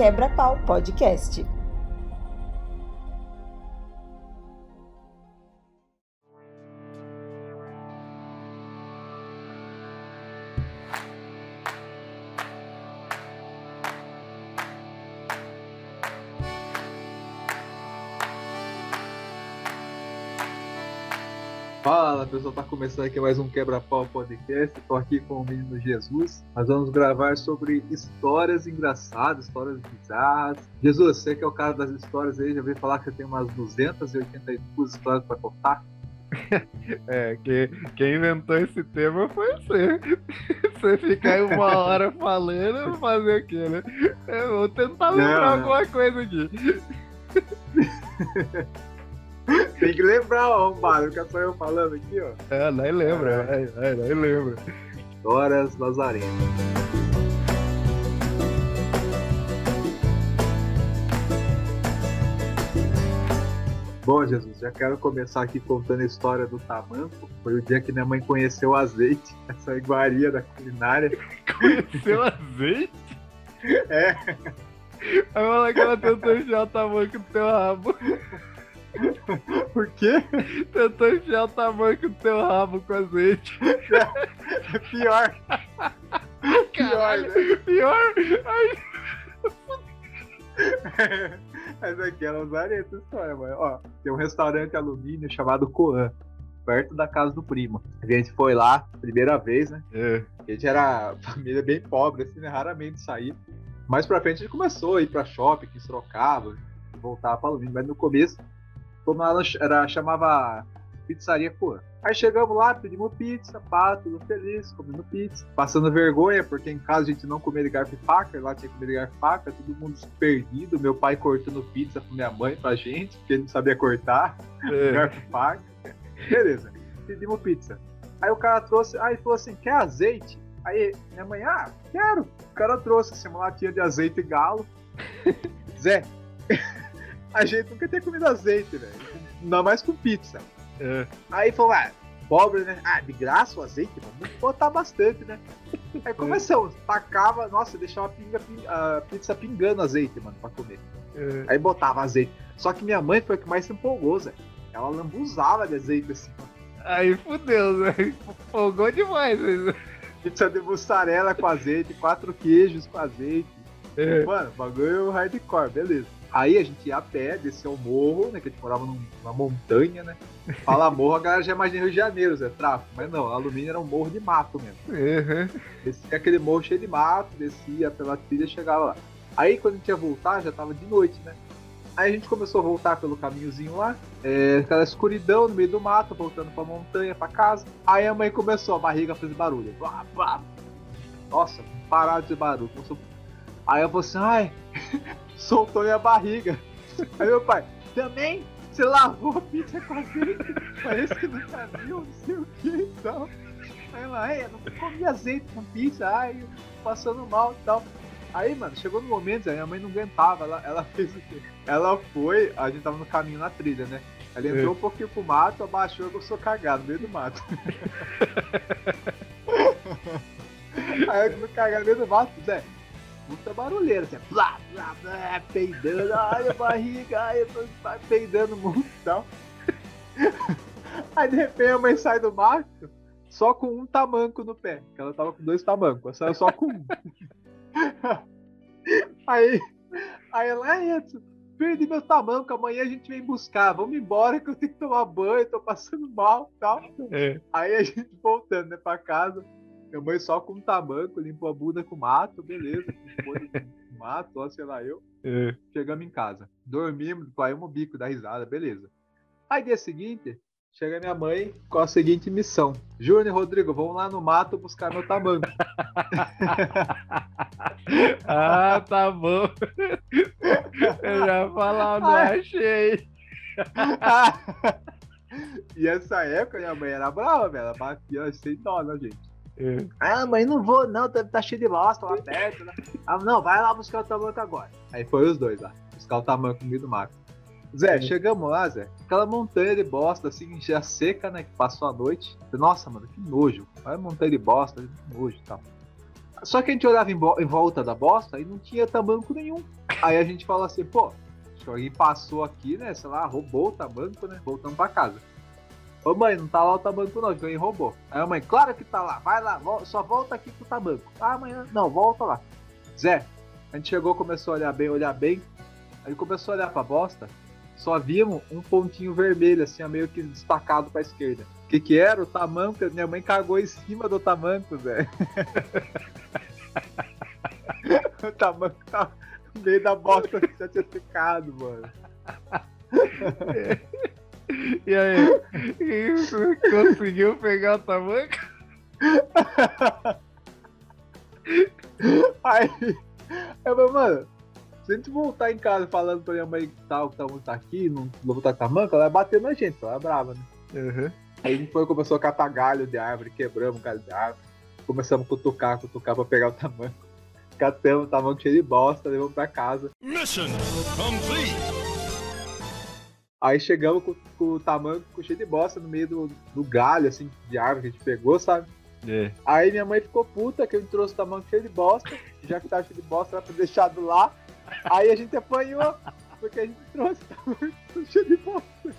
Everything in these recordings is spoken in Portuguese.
Quebra-Pau Podcast. Fala pessoal, tá começando aqui mais um Quebra-Pau Podcast. Tô aqui com o menino Jesus. Nós vamos gravar sobre histórias engraçadas, histórias bizarras. Jesus, você que é o cara das histórias aí, já veio falar que você tem umas 282 histórias pra contar? É, que, quem inventou esse tema foi você. Você ficar aí uma hora falando, fazer o quê, né? Eu vou tentar lembrar Não, alguma coisa aqui. Tem que lembrar, ó, arrombado, que é só eu falando aqui, ó. É, nós lembra, vai, nós lembra. Histórias Lazarenas. Bom, Jesus, já quero começar aqui contando a história do tamanco. Foi o dia que minha mãe conheceu o azeite, essa iguaria da culinária. Conheceu azeite? É, Aí ela tentou enfiar o tamanco do teu rabo. por quê? Tentou enfiar o tamanco do teu rabo com azeite. É pior. Pior, Caralho, né? pior. Ai, Essa aqui é história, mano. Ó, tem um restaurante alumínio chamado Coan, perto da casa do primo. A gente foi lá, primeira vez, né? É, A gente era família bem pobre, assim, né? Raramente saía. Mais pra frente a gente começou a ir pra shopping, que Sorocaba, voltar pra alumínio. Mas no começo, como ela era, chamava Pizzaria Coan. Aí chegamos lá, pedimos pizza, pá, tudo feliz, comendo pizza. Passando vergonha, porque em casa a gente não comia de garfo e faca, lá tinha que comer de garfo e faca, todo mundo perdido. Meu pai cortando pizza pra minha mãe, pra gente, porque ele não sabia cortar é. garfo e faca. Beleza, pedimos pizza. Aí o cara trouxe, aí falou assim: quer azeite? Aí minha mãe, ah, quero. O cara trouxe assim, uma latinha de azeite galo. Zé, a gente nunca tinha comido azeite, velho. Ainda mais com pizza. É. Aí falou, ah, pobre, né? Ah, de graça o azeite? Vamos botar bastante, né? Aí começamos, tacava, nossa, deixava a, pinga, pin- a pizza pingando azeite, mano, pra comer. É. Aí botava azeite. Só que minha mãe foi a que mais se empolgou, Zé. Ela lambuzava de azeite assim, mano. Aí fudeu, né? Folgou demais. Pizza de mussarela com azeite, quatro queijos com azeite. É. Mano, bagulho hardcore, beleza. Aí a gente ia a pé, desceu o morro, né? Que a gente morava num- numa montanha, né? Fala morro, a galera já imagina Rio de Janeiro, Zé, tráfico. Mas não, alumínio era um morro de mato mesmo. Uhum. Descia aquele morro cheio de mato, descia pela trilha e chegava lá. Aí quando a gente ia voltar, já tava de noite, né? Aí a gente começou a voltar pelo caminhozinho lá, é, aquela escuridão no meio do mato, voltando pra montanha, pra casa. Aí a mãe começou, a barriga fez barulho. Blá, blá. Nossa, parar de barulho. Começou- Aí eu falei assim, ai, soltou minha barriga. Aí meu pai, também? Você lavou a pizza com azeite? Parece que nunca viu, não sei o que e tal. Aí ela, é, eu não comi azeite com pizza, ai, passando mal e tal. Aí, mano, chegou no momento, Zé, minha mãe não aguentava, ela, ela fez o quê? Ela foi, a gente tava no caminho na trilha, né? Ela entrou É. um pouquinho pro mato, abaixou e começou a cagar no meio do mato. Aí eu a cagar no meio do mato, Zé. Puta barulheira, assim, blá, blá, blá, peidando, ai a barriga, ai eu tô peidando muito e tal. Aí de repente a mãe sai do mato só com um tamanco no pé, que ela tava com dois tamancos, ela saiu só com um. Aí, aí ela, ai Edson, perdi meu tamanco, amanhã a gente vem buscar, vamos embora que eu tenho que tomar banho, tô passando mal e tal. É. Aí a gente voltando, né, pra casa. Minha mãe só com um tamanco, limpou a bunda com mato, beleza. Com mato, ó, sei lá eu. É. Chegamos em casa. Dormimos, caímos o bico da risada, beleza. Aí dia seguinte, chega minha mãe com a seguinte missão. Júnior e Rodrigo, vamos lá no mato buscar meu tamanco. Ah, tá bom. Eu já falava, não achei. e essa época minha mãe era brava, velho. Ela batia sem dó na gente. É. Ah, mãe, não vou, não, tá, tá cheio de bosta lá perto, né? Ah, não, vai lá buscar o tamanco agora. Aí foi os dois lá, buscar o tamanco no meio do mato. Zé, chegamos lá, Zé. Aquela montanha de bosta, assim, já seca, né? Que passou a noite. Nossa, mano, que nojo. Olha a montanha de bosta, que nojo e tal. Só que a gente olhava em, em, volta da bosta e não tinha tamanco nenhum. Aí a gente falou assim, pô, acho que alguém passou aqui, né? Sei lá, roubou o tamanco, né? Voltando pra casa. Ô mãe, não tá lá o tamanco não, alguém roubou. Aí a mãe, claro que tá lá, vai lá, só volta aqui pro tamanco. Ah, amanhã, não, volta lá. Zé, a gente chegou, começou a olhar bem, olhar bem. Aí começou a olhar pra bosta, só vimos um pontinho vermelho, assim, meio que destacado pra esquerda. O que que era? O tamanco, minha mãe cagou em cima do tamanco, Zé. o tamanco tá no meio da bosta que já tinha ficado, mano. E aí? conseguiu pegar o tamanco? Aí, eu falei, mano, se a gente voltar em casa falando pra minha mãe que tal, que tal tá aqui, não vou voltar com a manca, ela vai bater na gente, ela é brava, né? Uhum. Aí a gente foi, começou a catar galho de árvore, quebramos galho de árvore, começamos a cutucar, cutucar pra pegar o tamanho. Catamos o tamanho cheio de bosta, levamos pra casa. Mission complete! Aí chegamos com, com o tamanho cheio de bosta no meio do, do galho, assim, de árvore que a gente pegou, sabe? É. Aí minha mãe ficou puta que eu trouxe o tamanho cheio de bosta, já que tava cheio de bosta, era pra deixado lá. Aí a gente apanhou, porque a gente trouxe o tamanho cheio de bosta.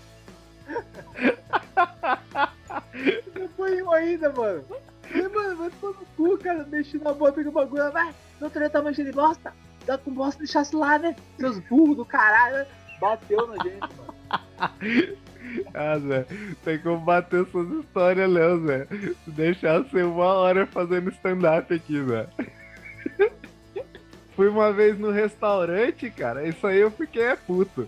apanhou ainda, mano. Falei, mano, vai tomar no cu, cara, mexi na boca, pega o bagulho, vai, não trouxe o tamanho cheio de bosta. Dá com bosta, deixasse lá, né? Seus burros do caralho. Bateu na gente, mano. Ah, Zé, tem como bater suas histórias, Léo, Zé. Se deixar ser uma hora fazendo stand-up aqui, Zé. fui uma vez no restaurante, cara. Isso aí eu fiquei é puto.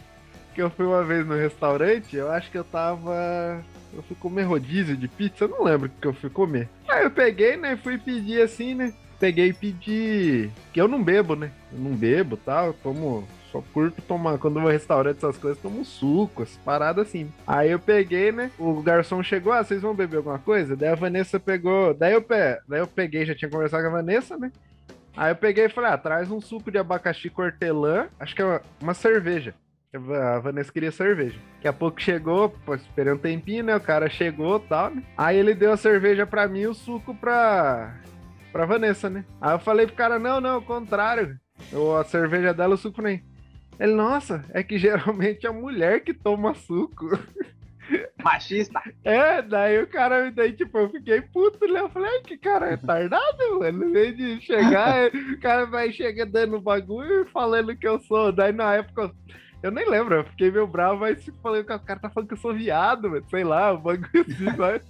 Que eu fui uma vez no restaurante, eu acho que eu tava. Eu fui comer rodízio de pizza, eu não lembro o que eu fui comer. Aí eu peguei, né? Fui pedir assim, né? Peguei e pedi. Que eu não bebo, né? Eu não bebo tal, eu tomo só curto tomar, quando eu vou restaurante essas coisas, tomo um suco, as paradas assim. Aí eu peguei, né? O garçom chegou, ah, vocês vão beber alguma coisa? Daí a Vanessa pegou. Daí eu, pe... Daí eu peguei, já tinha conversado com a Vanessa, né? Aí eu peguei e falei, ah, traz um suco de abacaxi cortelã, acho que é uma, uma cerveja. A Vanessa queria cerveja. Daqui a pouco chegou, pô, esperei um tempinho, né? O cara chegou e tal, né? Aí ele deu a cerveja pra mim e o suco pra, pra Vanessa, né? Aí eu falei pro cara, não, não, o contrário. Eu, a cerveja dela, o suco nem. Ele, nossa, é que geralmente é a mulher que toma suco. Machista. É, daí o cara, daí tipo, eu fiquei puto, né? Eu falei, que cara retardado, mano. Em vez de chegar, o cara vai chegar dando bagulho e falando que eu sou. Daí na época, eu nem lembro, eu fiquei meio bravo, mas falei, o cara tá falando que eu sou viado, mano. Sei lá, o bagulho assim, vai.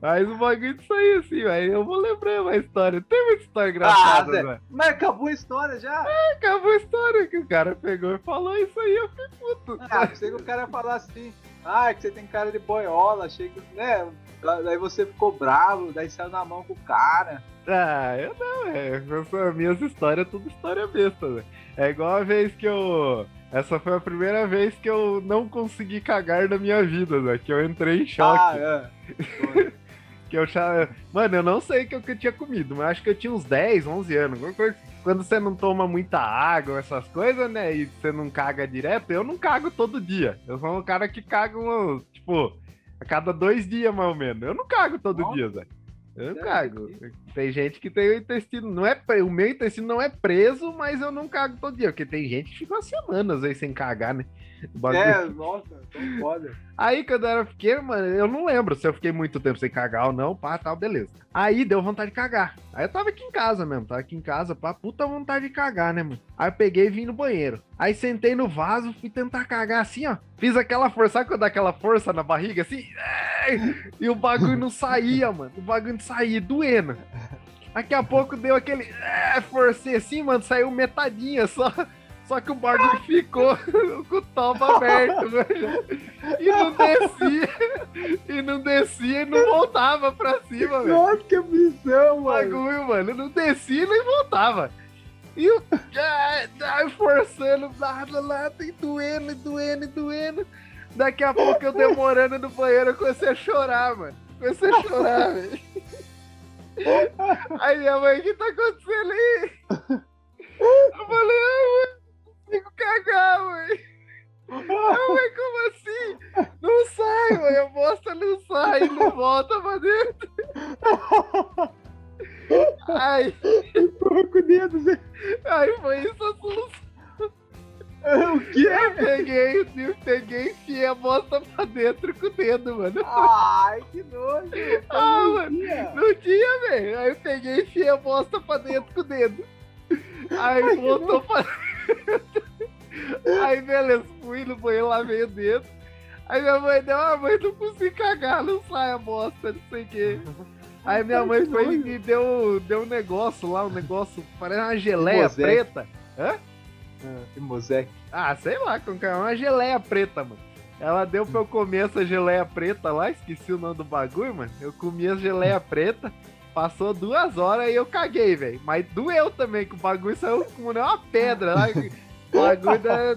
Mas o bagulho disso aí, assim, velho. Eu vou lembrar uma história. Tem uma história engraçada, ah, velho. Mas acabou a história já? É, acabou a história que o cara pegou e falou isso aí, eu fiquei puto. Ah, sei que o cara ia falar assim. Ah, é que você tem cara de boiola, achei que. né? Daí você ficou bravo, daí saiu na mão com o cara. Ah, eu não, é. Minhas histórias, tudo história besta, velho. É igual a vez que eu. Essa foi a primeira vez que eu não consegui cagar na minha vida, né? Que eu entrei em choque. Ah, é. Que eu já. Mano, eu não sei o que eu tinha comido, mas acho que eu tinha uns 10, 11 anos. Quando você não toma muita água, essas coisas, né? E você não caga direto, eu não cago todo dia. Eu sou um cara que caga, tipo, a cada dois dias, mais ou menos. Eu não cago todo Nossa. dia, velho. Eu não cago. Tem gente que tem o intestino. Não é, o meu intestino não é preso, mas eu não cago todo dia. Porque tem gente que fica uma semana, às vezes, sem cagar, né? É, nossa, tão foda. Aí, quando eu era pequeno, mano, eu não lembro se eu fiquei muito tempo sem cagar ou não, pá, tal, beleza. Aí deu vontade de cagar. Aí eu tava aqui em casa mesmo, tava aqui em casa, pá, puta vontade de cagar, né, mano? Aí eu peguei e vim no banheiro. Aí sentei no vaso, fui tentar cagar assim, ó. Fiz aquela força, sabe quando dá aquela força na barriga, assim? E o bagulho não saía, mano. O bagulho não saía, doendo. Daqui a pouco deu aquele. É, forcei assim, mano, saiu metadinha só. Só que o bagulho ficou com o topo aberto, velho. E não descia. E não descia e não voltava pra cima, velho. Nossa, que visão, mano. Bagulho, mano. Não descia e nem voltava. E o. Ai, forçando, nada lá, tem doendo, doendo, doendo. Daqui a pouco eu demorando no banheiro, eu comecei a chorar, mano. Comecei a chorar, velho. Aí minha mãe, o que tá acontecendo aí? Eu falei, ai, mano, não consigo cagar, mãe. Ai, mãe, como assim? Não sai, mãe, a bosta não sai, não volta pra dentro. Aí, Empurra com o dedo, Zé. aí foi isso a solução. O quê? Eu peguei, eu peguei e enfiei a bosta pra dentro com o dedo, mano. Ai, que nojo. Ah, Não mano. tinha. Não tinha, velho. Aí eu peguei e enfiei a bosta pra dentro com o dedo. Aí voltou pra dentro. Aí, beleza, fui no banheiro, lavei o dedo. Aí minha mãe deu, ah, mãe, não consigo cagar, não sai a bosta, não sei o quê. Aí minha mãe foi e me deu, deu um negócio lá, um negócio, parece uma geleia preta. Que moseque. Ah, sei lá, com que é uma geleia preta, mano. Ela deu pra eu comer essa geleia preta lá, esqueci o nome do bagulho, mano. Eu comi a geleia preta, passou duas horas e eu caguei, velho. Mas doeu também, que o bagulho saiu como uma pedra lá. O bagulho da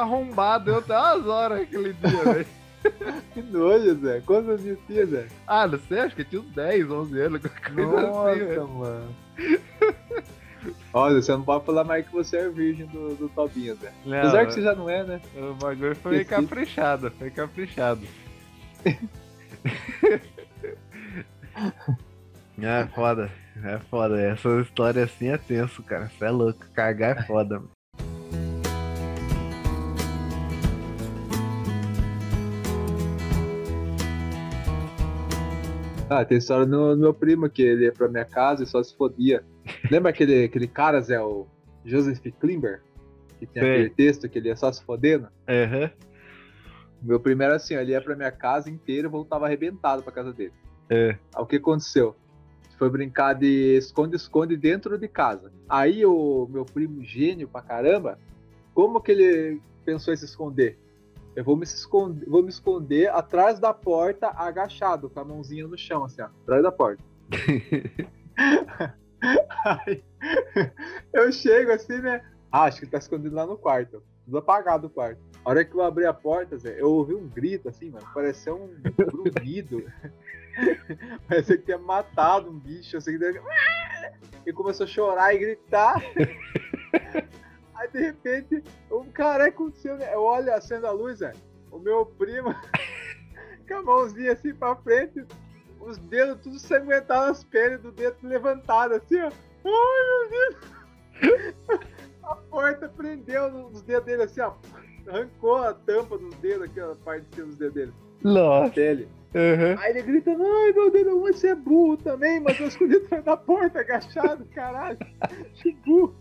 arrombado, deu até umas horas aquele dia, velho. Que nojo, Zé. Quantos anos você tinha, Zé? Ah, não sei, acho que eu tinha uns 10, 11 anos, qualquer coisa assim, velho. Nossa, mano. Olha, você não pode falar mais que você é virgem do, do Tobinho, Zé. Não, Apesar que você já não é, né? O bagulho foi Esqueci. caprichado, foi caprichado. é foda, é foda. Essa história assim é tenso, cara. Você é louco, cagar é foda. mano. Ah, tem história no, no meu primo que ele ia pra minha casa e só se fodia. Lembra aquele, aquele cara, Zé, o Joseph Klimber? Que tinha Sei. aquele texto que ele ia só se fodendo? Aham. Meu primo era assim, ó, ele ia pra minha casa inteira e voltava arrebentado pra casa dele. É. Aí o que aconteceu? Foi brincar de esconde-esconde dentro de casa. Aí o meu primo gênio pra caramba, como que ele pensou em se esconder? Eu vou me esconder, vou me esconder atrás da porta, agachado, com a mãozinha no chão, assim, ó, atrás da porta. Aí, eu chego assim, né? Ah, acho que ele tá escondido lá no quarto. Tudo apagado o quarto. A hora que eu abri a porta, Zé, eu ouvi um grito assim, mano. Parecia um grunhido. Parecia que tinha matado um bicho assim. daí- E começou a chorar e gritar. Aí de repente, um cara aconteceu, né? Eu olho acendo a luz, Zé. O meu primo, com a mãozinha assim pra frente, os dedos tudo sanguentados, as peles do dedo levantado assim, ó. Ai, meu Deus! A porta prendeu nos dedos dele assim, ó. Arrancou a tampa dos dedos, aqui, a parte de cima dos dedos dele. Nossa. pele. Aham. Aí ele grita, ai meu Deus, você é burro também, mas eu escondi atrás da porta, agachado, caralho. Que burro.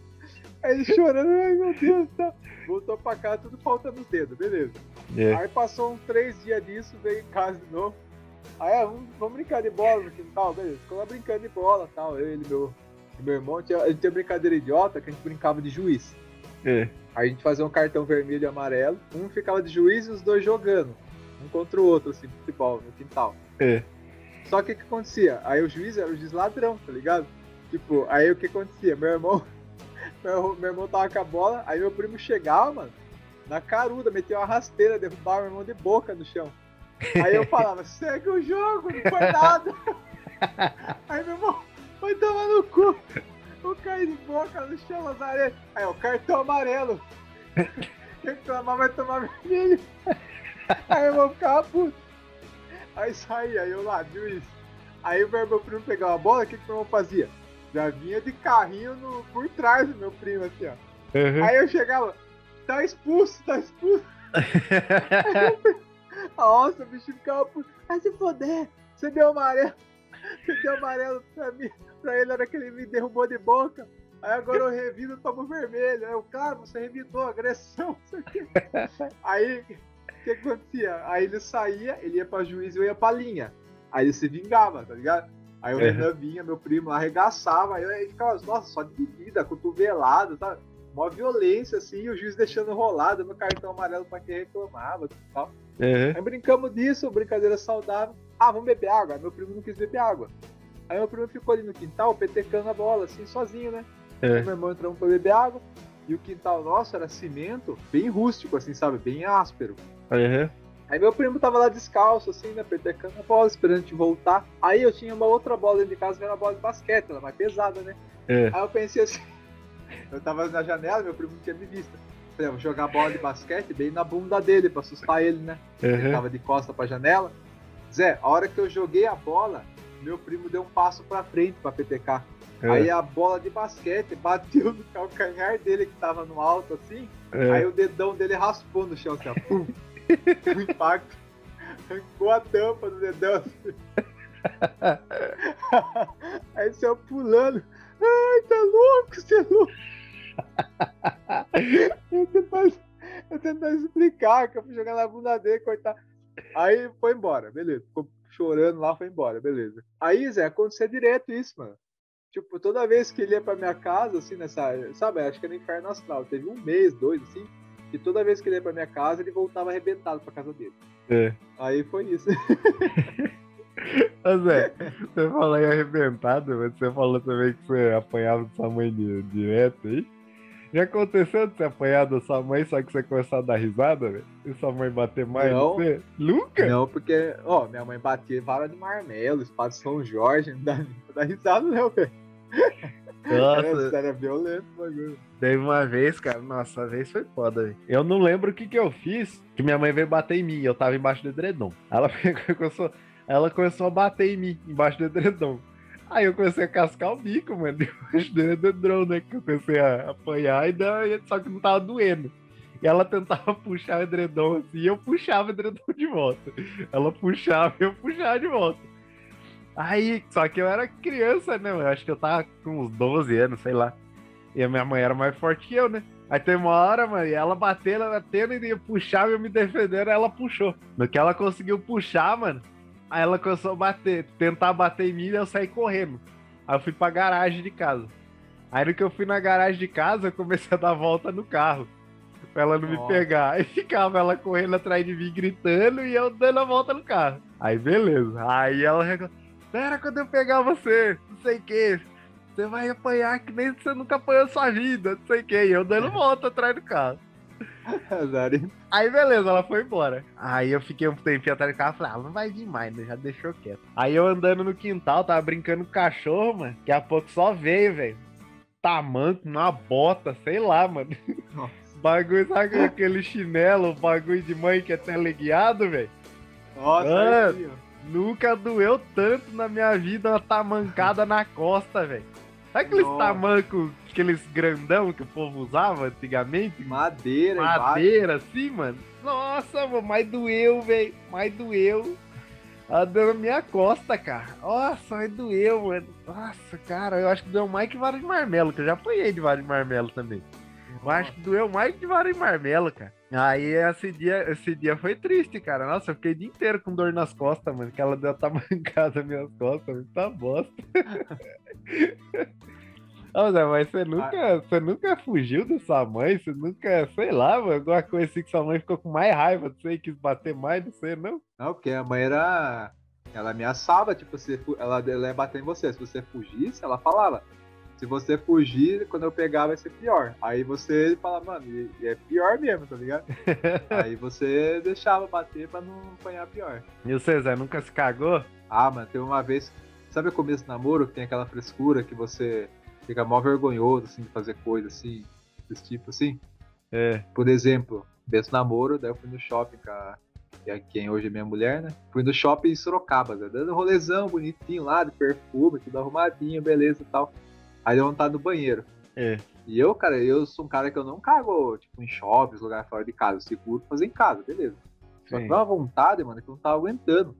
Aí ele chorando, ai meu Deus, tá. Voltou pra casa, tudo faltando os dedos, beleza. É. Aí passou uns três dias disso, veio em casa de novo. Aí, ah, vamos, vamos brincar de bola no quintal, beleza. Ficou lá brincando de bola tal. Eu, ele, meu, meu irmão, tinha, a gente tinha brincadeira idiota que a gente brincava de juiz. É. Aí a gente fazia um cartão vermelho e amarelo, um ficava de juiz e os dois jogando, um contra o outro, assim, futebol, no quintal. É. Só que o que acontecia? Aí o juiz era o juiz ladrão, tá ligado? Tipo, aí o que acontecia? Meu irmão, meu, meu irmão tava com a bola, aí meu primo chegava, mano, na caruda, metia uma rasteira, derrubava meu irmão de boca no chão. Aí eu falava, segue o jogo, não foi nada. Aí meu irmão, vai tomar no cu. Eu caí de boca no chão, Lazarete. Aí, ó, cartão amarelo. Reclamar vai tomar vermelho. Aí meu irmão ficava puto. Aí saía, aí eu lá, juiz. Aí o meu primo pegava a bola, o que, que o meu irmão fazia? Já vinha de carrinho no, por trás do meu primo, assim, ó. Aham. Aí eu chegava, tá expulso, tá expulso. Nossa, o bicho ficava puto. Vai se foder, você deu amarelo. Você deu amarelo pra mim, pra ele na hora que ele me derrubou de boca. Aí agora eu revido, tomo vermelho. Aí eu, cara, você revidou, agressão, não sei o quê. Aí, o que acontecia? Aí ele saía, ele ia pra juiz e eu ia pra linha. Aí ele se vingava, tá ligado? Aí o Uhum. Renan vinha, meu primo arregaçava, aí eu ficava, nossa, só de vida, cotovelado, tá? Mó violência, assim, e o juiz deixando rolar, dando cartão amarelo pra quem reclamava e tal. Aham. Aí brincamos disso, brincadeira saudável. Ah, vamos beber água. Aí meu primo não quis beber água. Aí meu primo ficou ali no quintal, petecando a bola, assim, sozinho, né? Aí É. meu irmão entrou pra beber água. E o quintal nosso era cimento, bem rústico, assim, sabe? Bem áspero. Aham. Aí meu primo tava lá descalço, assim, né? Petecando a bola, esperando a gente voltar. Aí eu tinha uma outra bola dentro de casa, que era uma bola de basquete, ela mais pesada, né? É. Aí eu pensei assim, eu tava na janela, meu primo não tinha me visto. Falei, ah, vou jogar bola de basquete bem na bunda dele, pra assustar ele, né? Ele Aham. tava de costa pra janela. Zé, a hora que eu joguei a bola, meu primo deu um passo pra frente pra PTK. É. Aí a bola de basquete bateu no calcanhar dele que tava no alto assim. É. Aí o dedão dele raspou no chão assim, ó. Pum. o impacto. Arrancou a tampa do dedão assim. Aí saiu pulando. Ai, tá louco, você é louco. eu, tentar, eu tentar explicar que eu fui jogar na bunda dele, coitado. Aí foi embora, beleza. Ficou chorando lá, foi embora, beleza. Aí, Zé, acontecia direto isso, mano. Tipo, toda vez que ele ia pra minha casa, assim, nessa. Sabe, acho que era no Inferno Astral. Teve um mês, dois, assim. E toda vez que ele ia pra minha casa, ele voltava arrebentado pra casa dele. É. Aí foi isso. Ô Zé, você falou em arrebentado, mas você falou também que você apanhava sua mãe direto aí. Já aconteceu de você apanhar da sua mãe, só que você começou a dar risada, velho? E sua mãe bater mais não, você? Nunca? Não, porque, ó, minha mãe batia vara de marmelo, espada de São Jorge, não dá, não dá risada não, velho. Nossa. Era, violento o bagulho. Teve uma vez, cara, nossa, a vez foi foda, velho. Eu não lembro o que que eu fiz, que minha mãe veio bater em mim, eu tava embaixo do edredom. Ela começou, ela começou a bater em mim, embaixo do edredom. Aí eu comecei a cascar o bico, mano, do edredom, né? Que eu comecei a apanhar, e daí, só que não tava doendo. E ela tentava puxar o edredom assim, e eu puxava o edredom de volta. Ela puxava e eu puxava de volta. Aí, só que eu era criança, né? Eu acho que eu tava com uns 12 anos, sei lá. E a minha mãe era mais forte que eu, né? Aí tem uma hora, mano, e ela batendo, ela batendo, e eu puxava e eu me defendendo, ela puxou. No que ela conseguiu puxar, mano, Aí ela começou a bater, tentar bater em mim e eu saí correndo. Aí eu fui pra garagem de casa. Aí no que eu fui na garagem de casa, eu comecei a dar volta no carro. Pra ela não Nossa. me pegar. Aí ficava ela correndo atrás de mim, gritando, e eu dando a volta no carro. Aí beleza. Aí ela reclamou, espera quando eu pegar você, não sei o que. Você vai apanhar que nem você nunca apanhou sua vida, não sei o que. E eu dando volta atrás do carro. Aí beleza, ela foi embora. Aí eu fiquei um tempinho atrás do carro e falei, ah, não vai vir mais, né? Já deixou quieto. Aí eu andando no quintal, tava brincando com o cachorro, mano. Daqui a pouco só veio, velho. Tamanco, uma bota, sei lá, mano. Nossa. Bagulho, sabe aquele chinelo, bagulho de mãe que é teleguiado, velho? Nossa, mano, nunca doeu tanto na minha vida uma tamancada na costa, velho. Sabe aqueles Nossa. tamancos, aqueles grandão que o povo usava antigamente? Madeira, Madeira, assim, mano. Nossa, mano, mais doeu, velho. Mais doeu. Ela deu na minha costa, cara. Nossa, mas doeu, mano. Nossa, cara, eu acho que doeu mais que vara de marmelo, que eu já apanhei de vara de marmelo também. Eu acho que doeu mais que vara de marmelo, cara. Aí esse dia, esse dia foi triste, cara. Nossa, eu fiquei o dia inteiro com dor nas costas, mano. Que ela deu uma mancada nas minhas costas, muita bosta. Ô, Zé, mas você nunca, ah. você nunca fugiu da sua mãe? Você nunca, sei lá, mano, alguma coisa assim que sua mãe ficou com mais raiva de você e quis bater mais de você, não? Não, porque a mãe era. Ela ameaçava, tipo, se ela, ela ia bater em você. Se você fugisse, ela falava. Se você fugir, quando eu pegar vai ser pior. Aí você fala, mano, e, e é pior mesmo, tá ligado? Aí você deixava bater pra não apanhar pior. E o César nunca se cagou? Ah, mano, teve uma vez. Sabe o começo do namoro que tem aquela frescura que você fica mó vergonhoso, assim, de fazer coisa assim, desse tipo assim? É. Por exemplo, desse namoro, daí eu fui no shopping com a, quem hoje é minha mulher, né? Fui no shopping em Sorocaba, né? dando um rolezão bonitinho lá, de perfume, tudo arrumadinho, beleza e tal. Aí deu vontade no banheiro. É. E eu, cara, eu sou um cara que eu não cago, tipo, em shoppings, lugar fora de casa. Eu seguro fazer em casa, beleza. Só que deu uma vontade, mano, que eu não tava aguentando.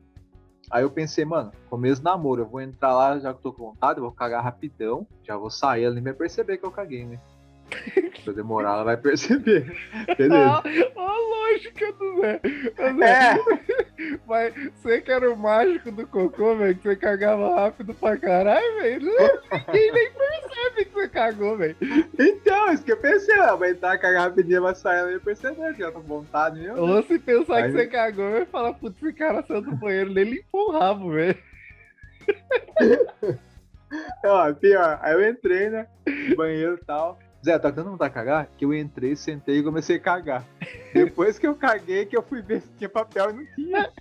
Aí eu pensei, mano, começo do namoro, eu vou entrar lá, já que tô com vontade, eu vou cagar rapidão, já vou sair, ela nem vai perceber que eu caguei, né? Se eu demorar, ela vai perceber. Beleza. Ó, a lógica do Zé. É. Mas você que era o mágico do cocô, velho, que você cagava rápido pra caralho, velho. Ninguém nem percebe que você cagou, velho. Então, isso que eu pensei, ela vai entrar, cagar rapidinho, vai sair, ela ia perceber já tô com vontade mesmo. Ou se pensar Aí... que você cagou, vai falar, putz, esse cara saiu do banheiro, nem limpou o rabo, velho. Ó, pior, aí eu entrei, né? No banheiro e tal. Zé, tá vontade de cagar? Que eu entrei, sentei e comecei a cagar. Depois que eu caguei, que eu fui ver se tinha papel e não tinha.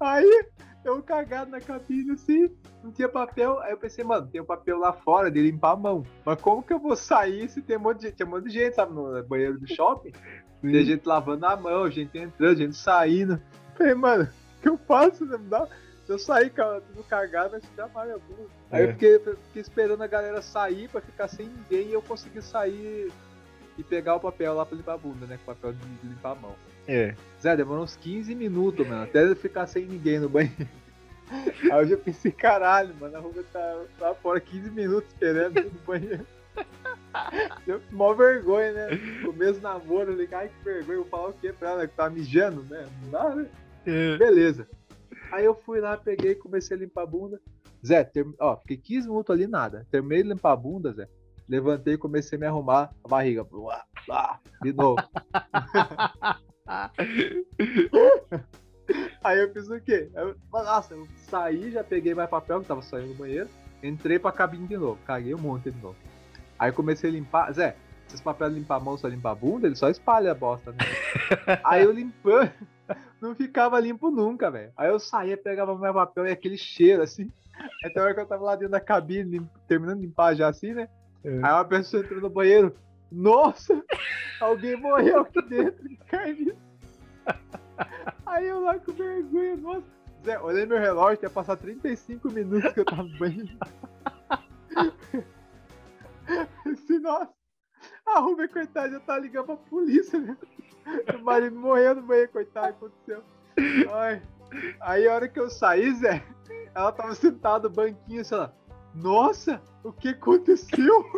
Aí, eu cagado na cabine assim, não tinha papel. Aí eu pensei, mano, tem um papel lá fora de limpar a mão. Mas como que eu vou sair se tem um monte de gente? Tinha um monte de gente, sabe, no banheiro do shopping? Tem gente lavando a mão, gente entrando, gente saindo. Falei, mano, o que eu faço? Não dá Eu saí tudo cagado, mas minha bunda. Aí É. eu fiquei, fiquei esperando a galera sair pra ficar sem ninguém e eu consegui sair e pegar o papel lá pra limpar a bunda, né? Com o papel de limpar a mão. É. Zé, demorou uns 15 minutos, mano, até eu ficar sem ninguém no banheiro. Aí eu já pensei, caralho, mano, a Ruga tá, tá fora 15 minutos esperando no banheiro. Deu mó vergonha, né? Começo do namoro, eu falei, ai que vergonha, eu vou falar o quê pra ela que tá mijando, né? Não dá, né? É. Beleza. Aí eu fui lá, peguei, comecei a limpar a bunda. Zé, ó, fiquei 15 minutos ali, nada. Terminei de limpar a bunda, Zé. Levantei e comecei a me arrumar a barriga. Blá, blá, de novo. Aí eu fiz o quê? Eu, nossa, eu saí, já peguei mais papel que tava saindo do banheiro. Entrei pra cabine de novo. Caguei um monte de novo. Aí comecei a limpar. Zé, esses papéis de limpar a mão, só limpar a bunda, ele só espalha a bosta, né? Aí eu limpando, não ficava limpo nunca, velho. Aí eu saía, pegava meu papel e aquele cheiro assim. Até a hora que eu tava lá dentro da cabine, terminando de limpar já assim, né? É. Aí uma pessoa entrou no banheiro. Nossa! Alguém morreu aqui dentro, caiu. Aí eu lá com vergonha, nossa. Zé, olhei meu relógio, tinha passado 35 minutos que eu tava no banheiro. Disse, nossa, a Rubem, coitada, já tá ligando pra polícia, né? O marido morreu no banheiro, coitado, aconteceu. Ai. Aí a hora que eu saí, Zé, ela tava sentada no banquinho, assim, ela, nossa, o que aconteceu?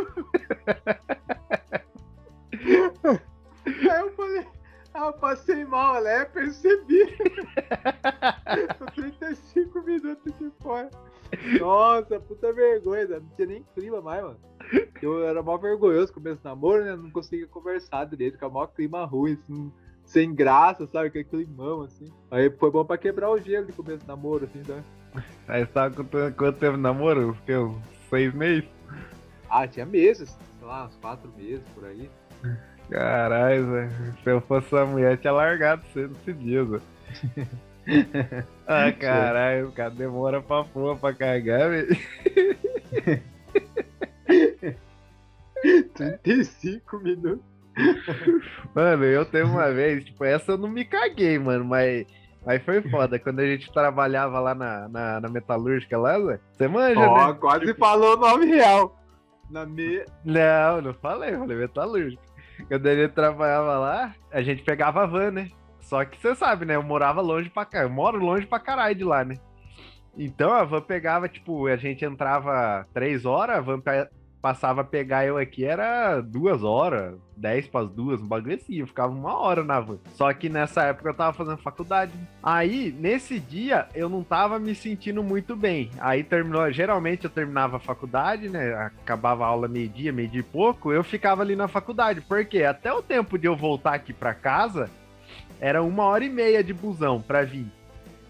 Aí eu falei, ah, eu passei mal, ela é, percebi. Tô 35 minutos de fora. Nossa, puta vergonha, Zé. não tinha nem clima mais, mano. Eu era mó vergonhoso começo do namoro, né? Não conseguia conversar direito, ficava mó clima ruim, assim, sem graça, sabe? Aquele climão, assim. Aí foi bom pra quebrar o gelo de começo do namoro, assim, tá? Aí tava quanto, quanto tempo de namoro? Fiquei uns seis meses? Ah, tinha meses, sei lá, uns quatro meses por aí. Caralho, Zé. Se eu fosse a mulher, tinha largado você nesse dia, Zé. ah, caralho, o cara demora pra porra pra cagar, velho. 35 minutos. Mano, eu teve uma vez, tipo, essa eu não me caguei, mano, mas, mas foi foda. Quando a gente trabalhava lá na, na, na metalúrgica lá, Zé, você manja, Ó, né? quase falou o nome real. Na me... Não, não falei, falei metalúrgica. Quando gente trabalhava lá, a gente pegava a van, né? Só que você sabe, né? Eu morava longe pra caralho. Eu moro longe pra caralho de lá, né? Então a van pegava, tipo, a gente entrava três horas, a van passava a pegar eu aqui, era duas horas, dez pras duas, um bagulho assim, eu ficava uma hora na van. Só que nessa época eu tava fazendo faculdade. Aí, nesse dia, eu não tava me sentindo muito bem. Aí terminou, geralmente eu terminava a faculdade, né? Acabava a aula meio-dia, meio-dia e pouco, eu ficava ali na faculdade. Porque até o tempo de eu voltar aqui pra casa, era uma hora e meia de busão pra vir.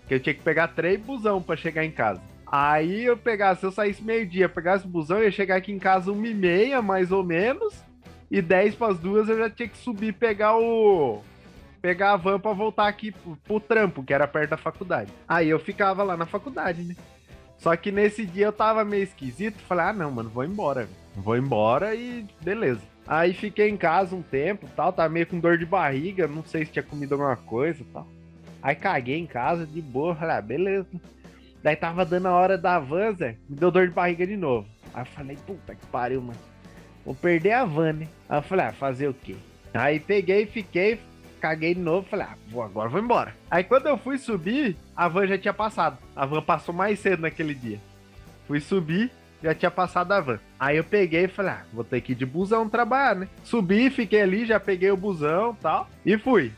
Que eu tinha que pegar três busão pra chegar em casa. Aí eu pegasse, se eu saísse meio-dia, pegasse o busão, eu ia chegar aqui em casa uma e meia, mais ou menos. E dez pras duas eu já tinha que subir pegar o. Pegar a van pra voltar aqui pro, pro trampo, que era perto da faculdade. Aí eu ficava lá na faculdade, né? Só que nesse dia eu tava meio esquisito. Falei, ah, não, mano, vou embora. Vou embora e beleza. Aí fiquei em casa um tempo tal, tava meio com dor de barriga, não sei se tinha comido alguma coisa tal. Aí caguei em casa, de boa, falei, ah, beleza. Daí tava dando a hora da van, Zé, me deu dor de barriga de novo. Aí eu falei, puta que pariu, mano. Vou perder a van, né? Aí eu falei, ah, fazer o quê? Aí peguei, fiquei, caguei de novo, falei, ah, vou, agora vou embora. Aí quando eu fui subir, a van já tinha passado. A van passou mais cedo naquele dia. Fui subir, já tinha passado a van. Aí eu peguei e falei, ah, vou ter que ir de busão trabalhar, né? Subi, fiquei ali, já peguei o busão tal, e fui.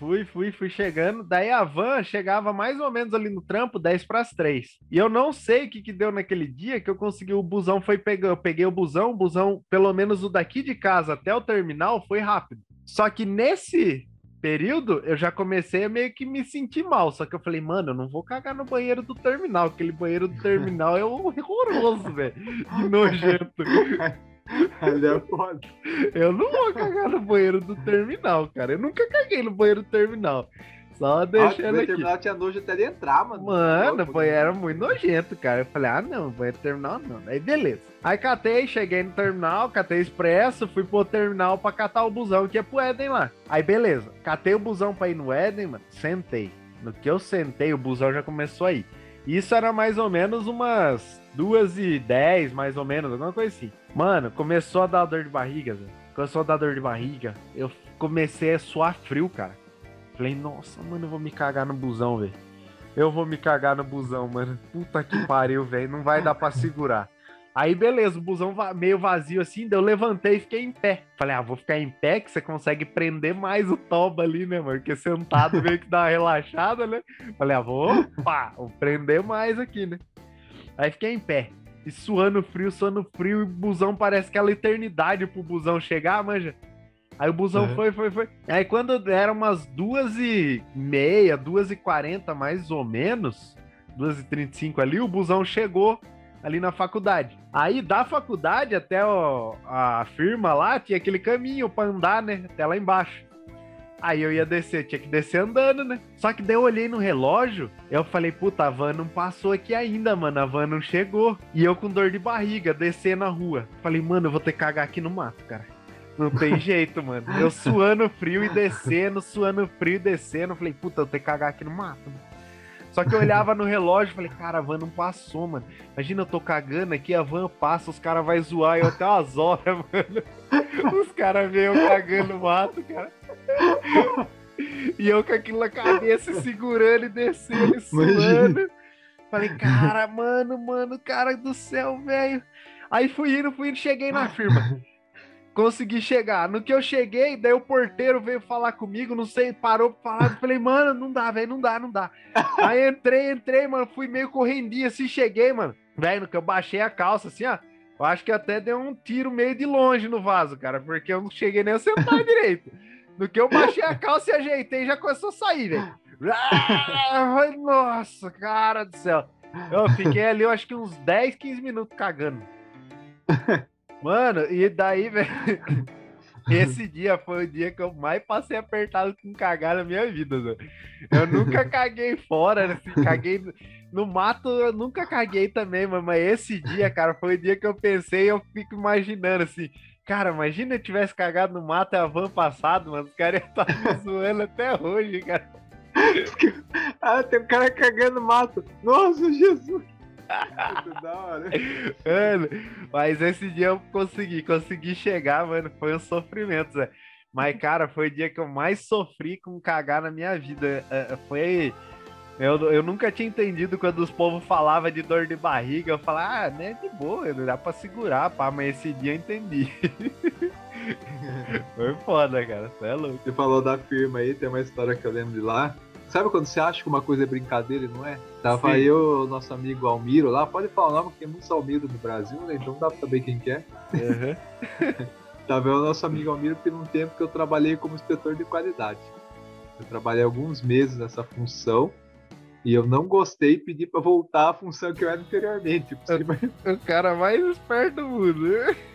Fui, fui, fui chegando. Daí a van chegava mais ou menos ali no trampo, 10 para as 3. E eu não sei o que, que deu naquele dia que eu consegui. O busão foi pegar. Eu peguei o busão, o busão, pelo menos o daqui de casa até o terminal, foi rápido. Só que nesse período eu já comecei a meio que me sentir mal. Só que eu falei, mano, eu não vou cagar no banheiro do terminal. Aquele banheiro do terminal é horroroso, velho. De nojento. É foda. Eu não vou cagar no banheiro do terminal, cara. Eu nunca caguei no banheiro do terminal. Só Ah, deixando o aqui. terminal tinha nojo até de entrar, mano. Mano, banheiro né? era muito nojento, cara. Eu falei, ah, não, banheiro terminal não. Aí beleza. Aí catei, cheguei no terminal, catei expresso, fui pro terminal pra catar o busão que ia pro Éden lá. Aí beleza, catei o busão pra ir no Éden, mano, sentei. No que eu sentei, o busão já começou a ir. Isso era mais ou menos umas duas e dez, mais ou menos, alguma coisa assim. Mano, começou a dar dor de barriga, velho. Começou a dar dor de barriga. Eu comecei a suar frio, cara. Falei, nossa, mano, eu vou me cagar no busão, velho. Eu vou me cagar no busão, mano. Puta que pariu, velho. Não vai dar pra segurar. Aí, beleza, o busão meio vazio assim, daí eu levantei e fiquei em pé. Falei, ah, vou ficar em pé que você consegue prender mais o toba ali, né, mano? Porque sentado meio que dá uma relaxada, né? Falei, ah, vou, pá, vou prender mais aqui, né? Aí fiquei em pé. E suando frio, suando frio, e o busão parece aquela eternidade pro busão chegar, manja. Aí o busão uhum. foi, foi, foi. Aí quando era umas duas e meia, duas e quarenta mais ou menos, duas e trinta e cinco ali, o busão chegou ali na faculdade. Aí da faculdade até a firma lá tinha aquele caminho para andar, né? Até lá embaixo. Aí eu ia descer, tinha que descer andando, né? Só que daí eu olhei no relógio, eu falei, puta, a van não passou aqui ainda, mano, a van não chegou. E eu com dor de barriga, descer na rua. Falei, mano, eu vou ter que cagar aqui no mato, cara. Não tem jeito, mano. Eu suando frio e descendo, suando frio e descendo. Falei, puta, eu vou ter que cagar aqui no mato, mano. Só que eu olhava no relógio e falei, cara, a van não passou, mano. Imagina eu tô cagando aqui, a van passa, os caras vão zoar eu até umas horas, mano. Os caras veio cagando no mato, cara. E eu com aquilo na cabeça, segurando e descendo e suando. Falei, cara, mano, mano, cara do céu, velho. Aí fui indo, fui indo, cheguei na firma consegui chegar. No que eu cheguei, daí o porteiro veio falar comigo, não sei, parou pra falar. Falei, mano, não dá, velho, não dá, não dá. Aí entrei, entrei, mano, fui meio correndinho assim, cheguei, mano. Velho, no que eu baixei a calça assim, ó. Eu acho que até deu um tiro meio de longe no vaso, cara, porque eu não cheguei nem a sentar direito. No que eu baixei a calça e ajeitei, já começou a sair, velho. Ah, nossa, cara do céu. Eu fiquei ali, eu acho que uns 10, 15 minutos cagando. Mano, e daí, velho. Esse dia foi o dia que eu mais passei apertado com cagar na minha vida, velho. Eu nunca caguei fora, assim, caguei no mato, eu nunca caguei também, mas esse dia, cara, foi o dia que eu pensei, eu fico imaginando assim, cara, imagina eu tivesse cagado no mato e a van passado, mano, os caras iam estar me zoando até hoje, cara. ah, tem um cara cagando no mato. Nossa, Jesus! Da hora. Mano, mas esse dia eu consegui, consegui chegar, mano. Foi um sofrimento, Zé. Mas, cara, foi o dia que eu mais sofri com cagar na minha vida. É, é, foi. Eu, eu nunca tinha entendido quando os povos falavam de dor de barriga. Eu falava, ah, né, de boa, dá pra segurar, pá. Mas esse dia eu entendi. foi foda, cara. Você é louco. Você falou da firma aí, tem uma história que eu lembro de lá. Sabe quando você acha que uma coisa é brincadeira e não é? Tava Sim. eu, nosso amigo Almiro lá, pode falar o nome, porque tem muitos Almiro no Brasil, né? Então dá pra saber quem que é. Uhum. Tava eu, nosso amigo Almiro, teve um tempo que eu trabalhei como inspetor de qualidade. Eu trabalhei alguns meses nessa função e eu não gostei e pedi pra voltar à função que eu era anteriormente. O, o cara mais esperto do mundo. Né?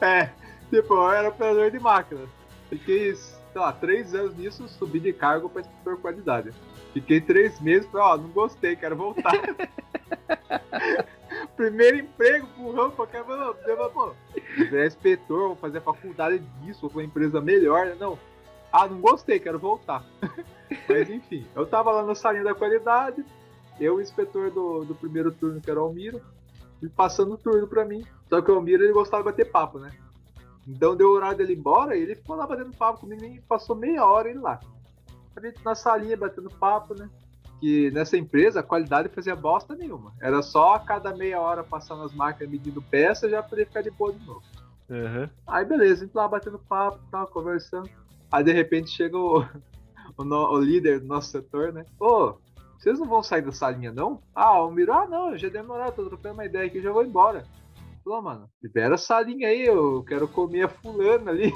É, tipo, eu era operador de máquina. Fiquei sei lá, três anos nisso, subi de cargo para inspetor de qualidade. Fiquei três meses, falei, ó, não gostei, quero voltar. Primeiro emprego, burrão, pra caramba, não, pô, virar inspetor, vou fazer faculdade disso, vou pra uma empresa melhor, né? Não. Ah, não gostei, quero voltar. Mas enfim, eu tava lá no salinho da qualidade, eu, o inspetor do, do primeiro turno, que era o Almiro, passando o turno pra mim. Só que o Almiro, ele gostava de bater papo, né? Então deu o horário dele ir embora e ele ficou lá batendo papo comigo e passou meia hora ele lá. A gente na salinha batendo papo, né? Que nessa empresa a qualidade fazia bosta nenhuma. Era só a cada meia hora passando as máquinas medindo peça já poder ficar de boa de novo. Uhum. Aí beleza, a gente lá batendo papo, tava conversando. Aí de repente chega o, o, no, o líder do nosso setor, né? Ô, vocês não vão sair da salinha não? Ah, o Miro, ah não, já demorou, tô trocando uma ideia aqui, já vou embora. Falou, mano, libera essa linha aí, eu quero comer a fulana ali.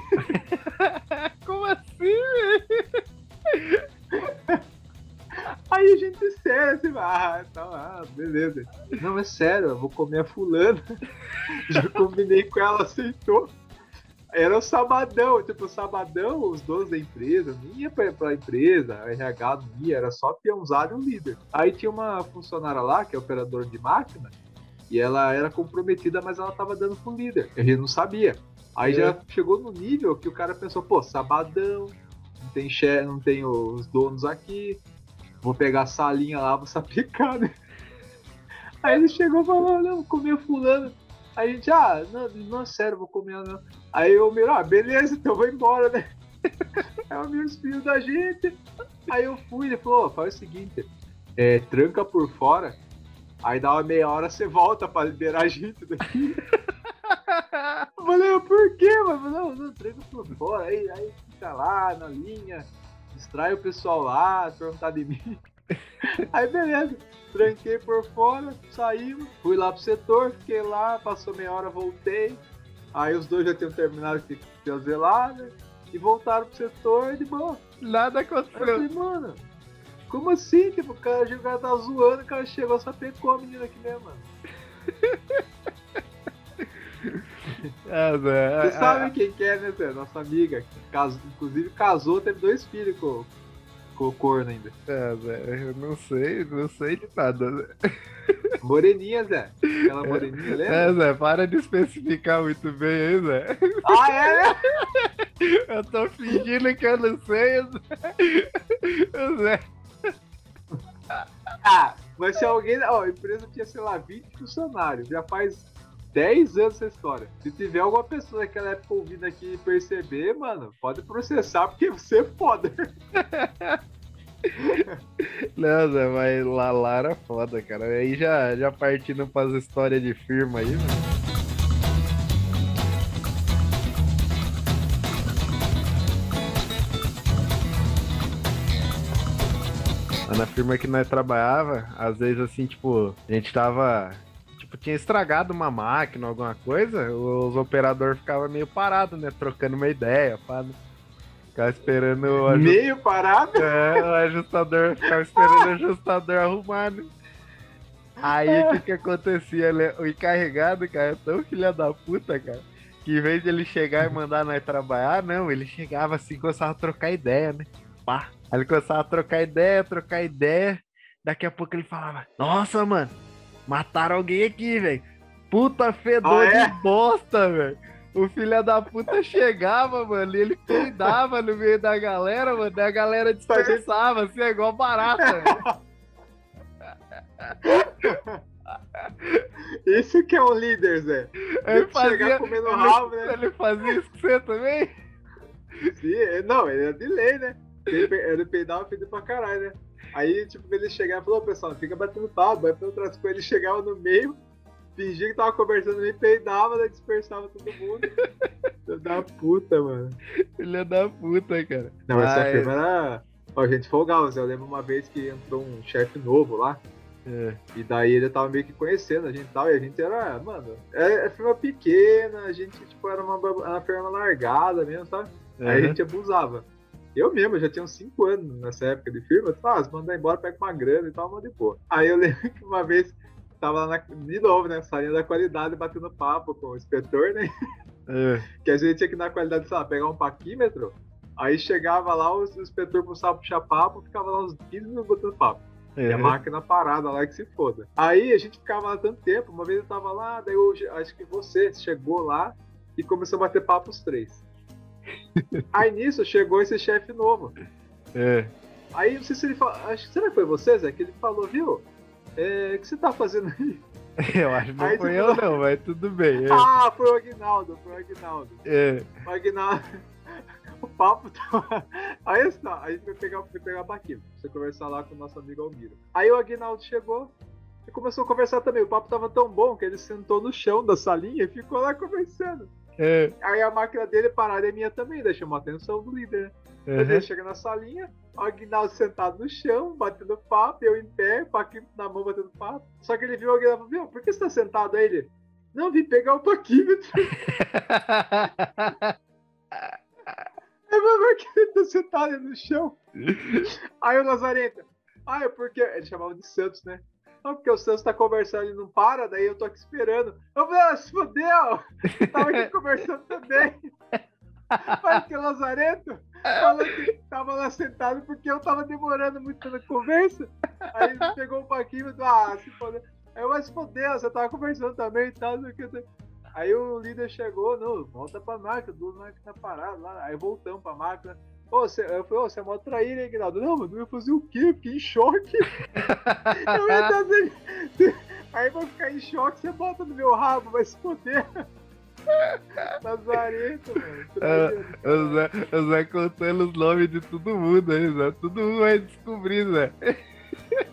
Como assim, velho? Aí a gente sério, assim, ah, tá, ah, beleza. Não, é sério, eu vou comer a fulana. Já combinei com ela, aceitou. Era o sabadão, tipo, o sabadão, os donos da empresa, não ia pra, pra empresa, a RH não ia, era só peãozado e um líder. Aí tinha uma funcionária lá, que é operadora de máquina, e ela era comprometida, mas ela tava dando com o líder. A gente não sabia. Aí é. já chegou no nível que o cara pensou, pô, sabadão, não tem, che não tem os donos aqui, vou pegar a salinha lá, vou se aplicar, né? Aí ele chegou e falou, não, vou comer fulano. Aí a gente, ah, não, não é sério, vou comer não. Aí eu miro, ah, beleza, então vou embora, né? Aí o Miro filho da gente. Aí eu fui, ele falou, oh, faz o seguinte, é, tranca por fora, aí dá uma meia hora, você volta pra liberar a gente daqui. Eu falei, por quê, mano? Não, não, tranca por fora, aí, aí fica lá na linha, distrai o pessoal lá, perguntar de mim. Aí beleza, tranquei por fora, saímos, fui lá pro setor, fiquei lá, passou meia hora, voltei. Aí os dois já tinham terminado o que fazer lá, né? E voltaram pro setor de boa. Nada Aí eu aconteceu. falei, mano, como assim? Tipo, o cara, o cara tá zoando, o cara chegou, só pecou a menina aqui mesmo, mano. É, Zé, Você sabe quem que é, né, Zé? Nossa amiga, que casou, inclusive casou, teve dois filhos com, com o corno ainda. É, Zé, eu não sei, não sei de nada. Zé. Moreninha, Zé. Aquela moreninha, lembra? É, Zé, para de especificar muito bem aí, Zé. Ah, é, né? Eu tô fingindo que eu não sei, Zé. Zé. Ah, mas se alguém. Ó, a empresa tinha, sei lá, 20 funcionários. Já faz 10 anos essa história. Se tiver alguma pessoa naquela época ouvindo aqui e perceber, mano, pode processar, porque você é foda. Zé, mas lá era foda, cara. Aí já, já partindo pras histórias de firma aí, mano. Na firma que nós trabalhava, às vezes assim, tipo, a gente tava. Tipo, tinha estragado uma máquina, alguma coisa, os operadores ficavam meio parados, né? Trocando uma ideia, pá. né? Ficava esperando o aju- Meio parado. é, o ajustador, ficava esperando o ajustador arrumar, né? Aí o que que acontecia? Ele- O encarregado, cara, é tão filha da puta, cara, que em vez de ele chegar e mandar nós trabalhar, não, ele chegava assim, começava a trocar ideia, né? Pá. Aí ele começava a trocar ideia, trocar ideia. Daqui a pouco ele falava, nossa, mano, mataram alguém aqui, velho. Puta fedor Ah, é? de bosta, velho. O filho da puta chegava, mano, e ele cuidava no meio da galera, mano, e a galera dispersava, assim, é igual barata, velho. Isso que é um líder, Zé. Ele fazia, comendo ele, rabo, né? ele fazia isso com você também? Sim, é- não, ele é de lei, né? Ele, pe- ele peidava pedido pra caralho, né? Aí, tipo, ele chegava e falou, pessoal, fica batendo papo, pra outras coisas. Ele chegava no meio, fingia que tava conversando e peidava, daí dispersava todo mundo. Filho da puta, mano. Filha da puta, cara. Não, essa Ah, é. firma era. Ó, gente folgava, Zé. Eu lembro uma vez que entrou um chefe novo lá. É. E daí ele tava meio que conhecendo a gente e tal. E a gente era, mano, é, é firma pequena, a gente, tipo, era uma, uma firma largada mesmo, sabe? Aí a gente abusava. Eu mesmo, eu já tinha uns 5 anos nessa época de firma. Eu falava, ah, se mandar embora, pega uma grana e tal, manda de boa. Aí eu lembro que uma vez tava lá na, de novo, né? Salinha da qualidade, batendo papo com o inspetor, né? É. Que a gente tinha que na qualidade, sei lá, pegar um paquímetro. Aí chegava lá, o inspetor começava a puxar papo, ficava lá uns 15 minutos botando papo. E a É. máquina parada lá que se foda. Aí a gente ficava lá tanto tempo, uma vez eu tava lá, daí eu acho que você chegou lá e começou a bater papo os três. Aí nisso chegou esse chefe novo. É. Aí não sei se ele falou. Acho, será que foi você, Zé? Que ele falou, viu? É, o que você tá fazendo aí? Eu acho que não Aí foi tu eu, não, mas tudo bem. É. Ah, foi o Aguinaldo, foi o Aguinaldo. É. O Aguinaldo. O papo tava. Aí está, a gente foi pegar, foi pegar paquinho, pra você conversar lá com o nosso amigo Almiro. Aí o Aguinaldo chegou e começou a conversar também. O papo tava tão bom que ele sentou no chão da salinha e ficou lá conversando. É. Aí a máquina dele parada é minha também, daí chamou a atenção do líder, né? Uhum. ele chega na salinha, o Aguinaldo sentado no chão, batendo papo, eu em pé, paquinho na mão batendo papo. Só que ele viu o Aguinaldo e falou, meu, por que você tá sentado aí? Ele, não, vim pegar o paquímetro. Mas por que ele tá sentado aí no chão? Aí o Lazarenta, ah, é porque. Ele chamava de Santos, né? Não, porque o Santos tá conversando e não para, daí eu tô aqui esperando. Eu falei, ah, se fodeu! Tava aqui conversando também. Mas que o Lazarento falou que tava lá sentado porque eu tava demorando muito na conversa. Aí ele pegou um paquinho e falou, ah, se fodeu. Aí eu, mas fodeu, você tava conversando também e tal, não sei o que. Aí o líder chegou, não, volta pra máquina, duas máquinas paradas lá. Aí voltamos pra máquina. Você, eu falei, ô, você é mó traíra, hein, Guinaldo? Não, mano, eu ia fazer o quê? Fiquei em choque. eu ia dar, Aí vai ficar em choque, você bota no meu rabo, vai se foder. Lazarento, mano. É, o Zé, o Zé contando os nomes de todo mundo aí, Zé. Todo mundo vai descobrir, Zé.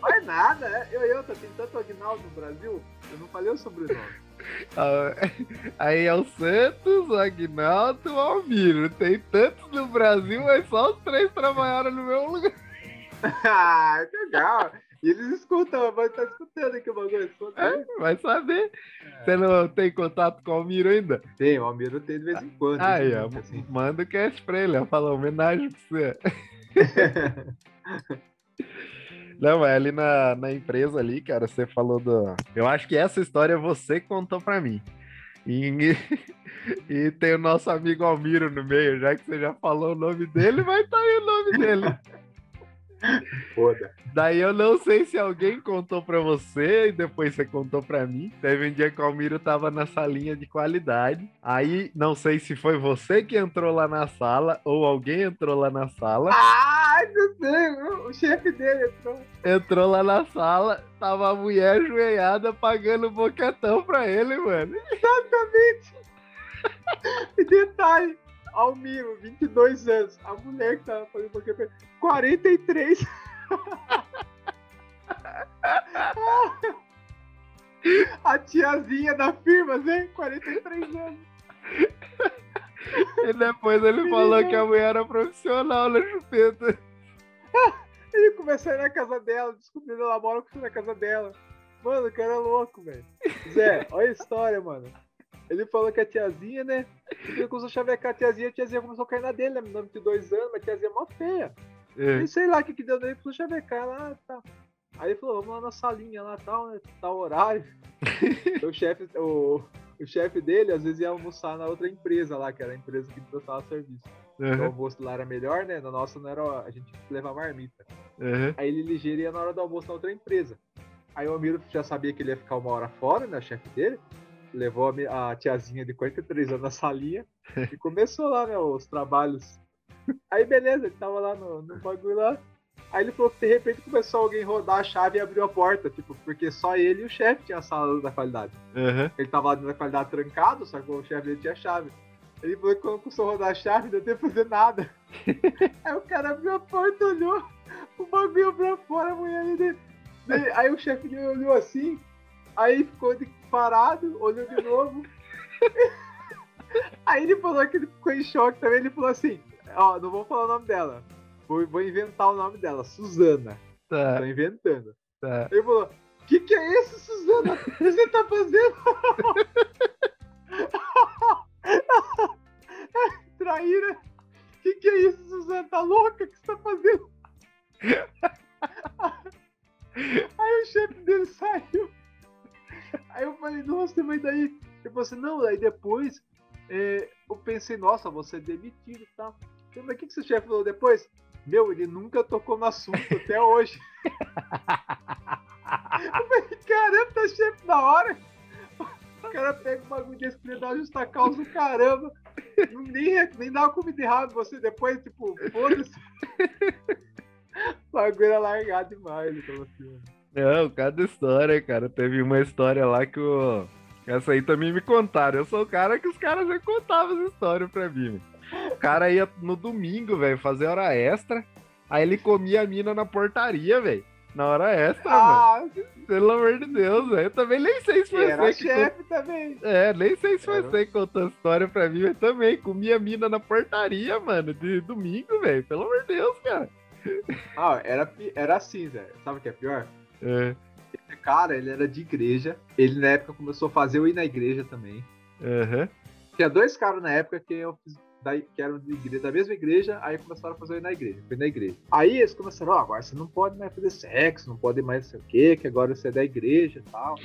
Mas nada, é. eu eu, tá tem tanto Agnaldo no Brasil, eu não falei o sobrenome. Ah, Aí é o Santos, o Agnaldo e o Almiro. Tem tantos no Brasil, mas só os três trabalharam no meu lugar. ah, que legal. E eles escutam, mas tá escutando aqui o bagulho. Escuta. É, vai saber. Você não tem contato com o Almiro ainda? Tem, o Almiro tem de vez em quando. Aí, ó, assim. manda o cast pra ele. ó, Fala homenagem pra você. Não, mas ali na, na empresa ali, cara, você falou do. Eu acho que essa história você contou pra mim. E, e tem o nosso amigo Almiro no meio, já que você já falou o nome dele, vai estar aí o nome dele. Foda. Daí eu não sei se alguém contou pra você e depois você contou pra mim. Teve um dia que o Almiro tava na salinha de qualidade. Aí não sei se foi você que entrou lá na sala ou alguém entrou lá na sala. Ai, meu Deus, o chefe dele entrou. Entrou lá na sala, tava a mulher ajoelhada pagando boquetão pra ele, mano. Exatamente. Detalhe, Almiro, 22 anos. A mulher que tava fazendo porque 43. A tiazinha da firma, né? 43 anos. E depois ele falou que a mulher era profissional na chupeta. Ele começou a ir na casa dela, descobrindo ela mora na casa dela. Mano, o cara é louco, velho. Zé, olha a história, mano. Ele falou que a tiazinha, né? Ele começou a chavecar a tiazinha, a tiazinha começou a cair na dele, né? De dois anos, mas a tiazinha é mó feia. É. E sei lá o que, que deu nele, começou a chavecar lá tá. Aí ele falou, vamos lá na salinha lá tal, né? Tal horário. o chefe, o, o chefe dele, às vezes ia almoçar na outra empresa lá, que era a empresa que prestava serviço. O Uhum, almoço lá era melhor, né? Na nossa não era. A gente tinha que levar marmita. uhum. Aí ele ligeiro ia na hora do almoço na outra empresa. Aí o Amiro já sabia que ele ia ficar uma hora fora, né? O chefe dele. Levou a, a tiazinha de 43 anos na salinha e começou lá, né? Os trabalhos. Aí beleza, ele tava lá no, no bagulho lá. Aí ele falou que de repente começou alguém rodar a chave e abriu a porta, tipo, porque só ele e o chefe tinham a sala da qualidade. uhum. Ele tava lá da qualidade trancado, só que o chefe dele tinha a chave. Ele falou que quando começou a rodar a chave, não deu tempo de fazer nada. aí o cara abriu a porta, olhou, o bagulho pra fora, a mulher. Daí- Aí o chefe dele olhou assim, aí ficou de- parado, olhou de novo. aí ele falou que ele ficou em choque também, ele falou assim, ó, não vou falar o nome dela. Vou, vou inventar o nome dela, Suzana. Tá, Tô inventando. tá. Ele falou: Que que é isso, Suzana? O que você tá fazendo? Traíra. Que que é isso, Suzana? Tá louca? O que você tá fazendo? Aí o chefe dele saiu. Aí eu falei, nossa, mas daí. Ele falou assim, não, aí depois é, eu pensei, nossa, você é demitido e tal. Eu falei, mas o que, que seu chefe falou depois? Meu, ele nunca tocou no assunto até hoje. Eu falei, caramba, tá chefe da hora. O cara pega o bagulho desse pra dar justa causa caramba. Nem, nem dá uma comida errada você depois, tipo, foda-se. O bagulho era largado demais. Então, assim, Não, cada história, cara. Teve uma história lá que o. Essa aí também me contaram. Eu sou o cara que os caras já contavam essa história pra mim. O cara ia no domingo, velho, fazer hora extra. Aí ele comia a mina na portaria, velho. Na hora extra, mano. Ah, Pelo amor de Deus, velho. Eu também nem sei se foi era você que chefe também. É, nem sei se foi Era. você que contou a história pra mim, mas também comia mina na portaria, mano, de domingo, velho. Pelo amor de Deus, cara. Ah, era, era assim, Zé. Sabe o que é pior? É, Esse cara, ele era de igreja. Ele na época começou a fazer eu ir na igreja também. aham, Tinha dois caras na época que eu fiz. da- que eram de igreja, da mesma igreja, aí começaram a fazer na igreja. Fui na igreja. Aí eles começaram, ó, agora você não pode mais fazer sexo, não pode mais não sei o quê, que agora você é da igreja e tal.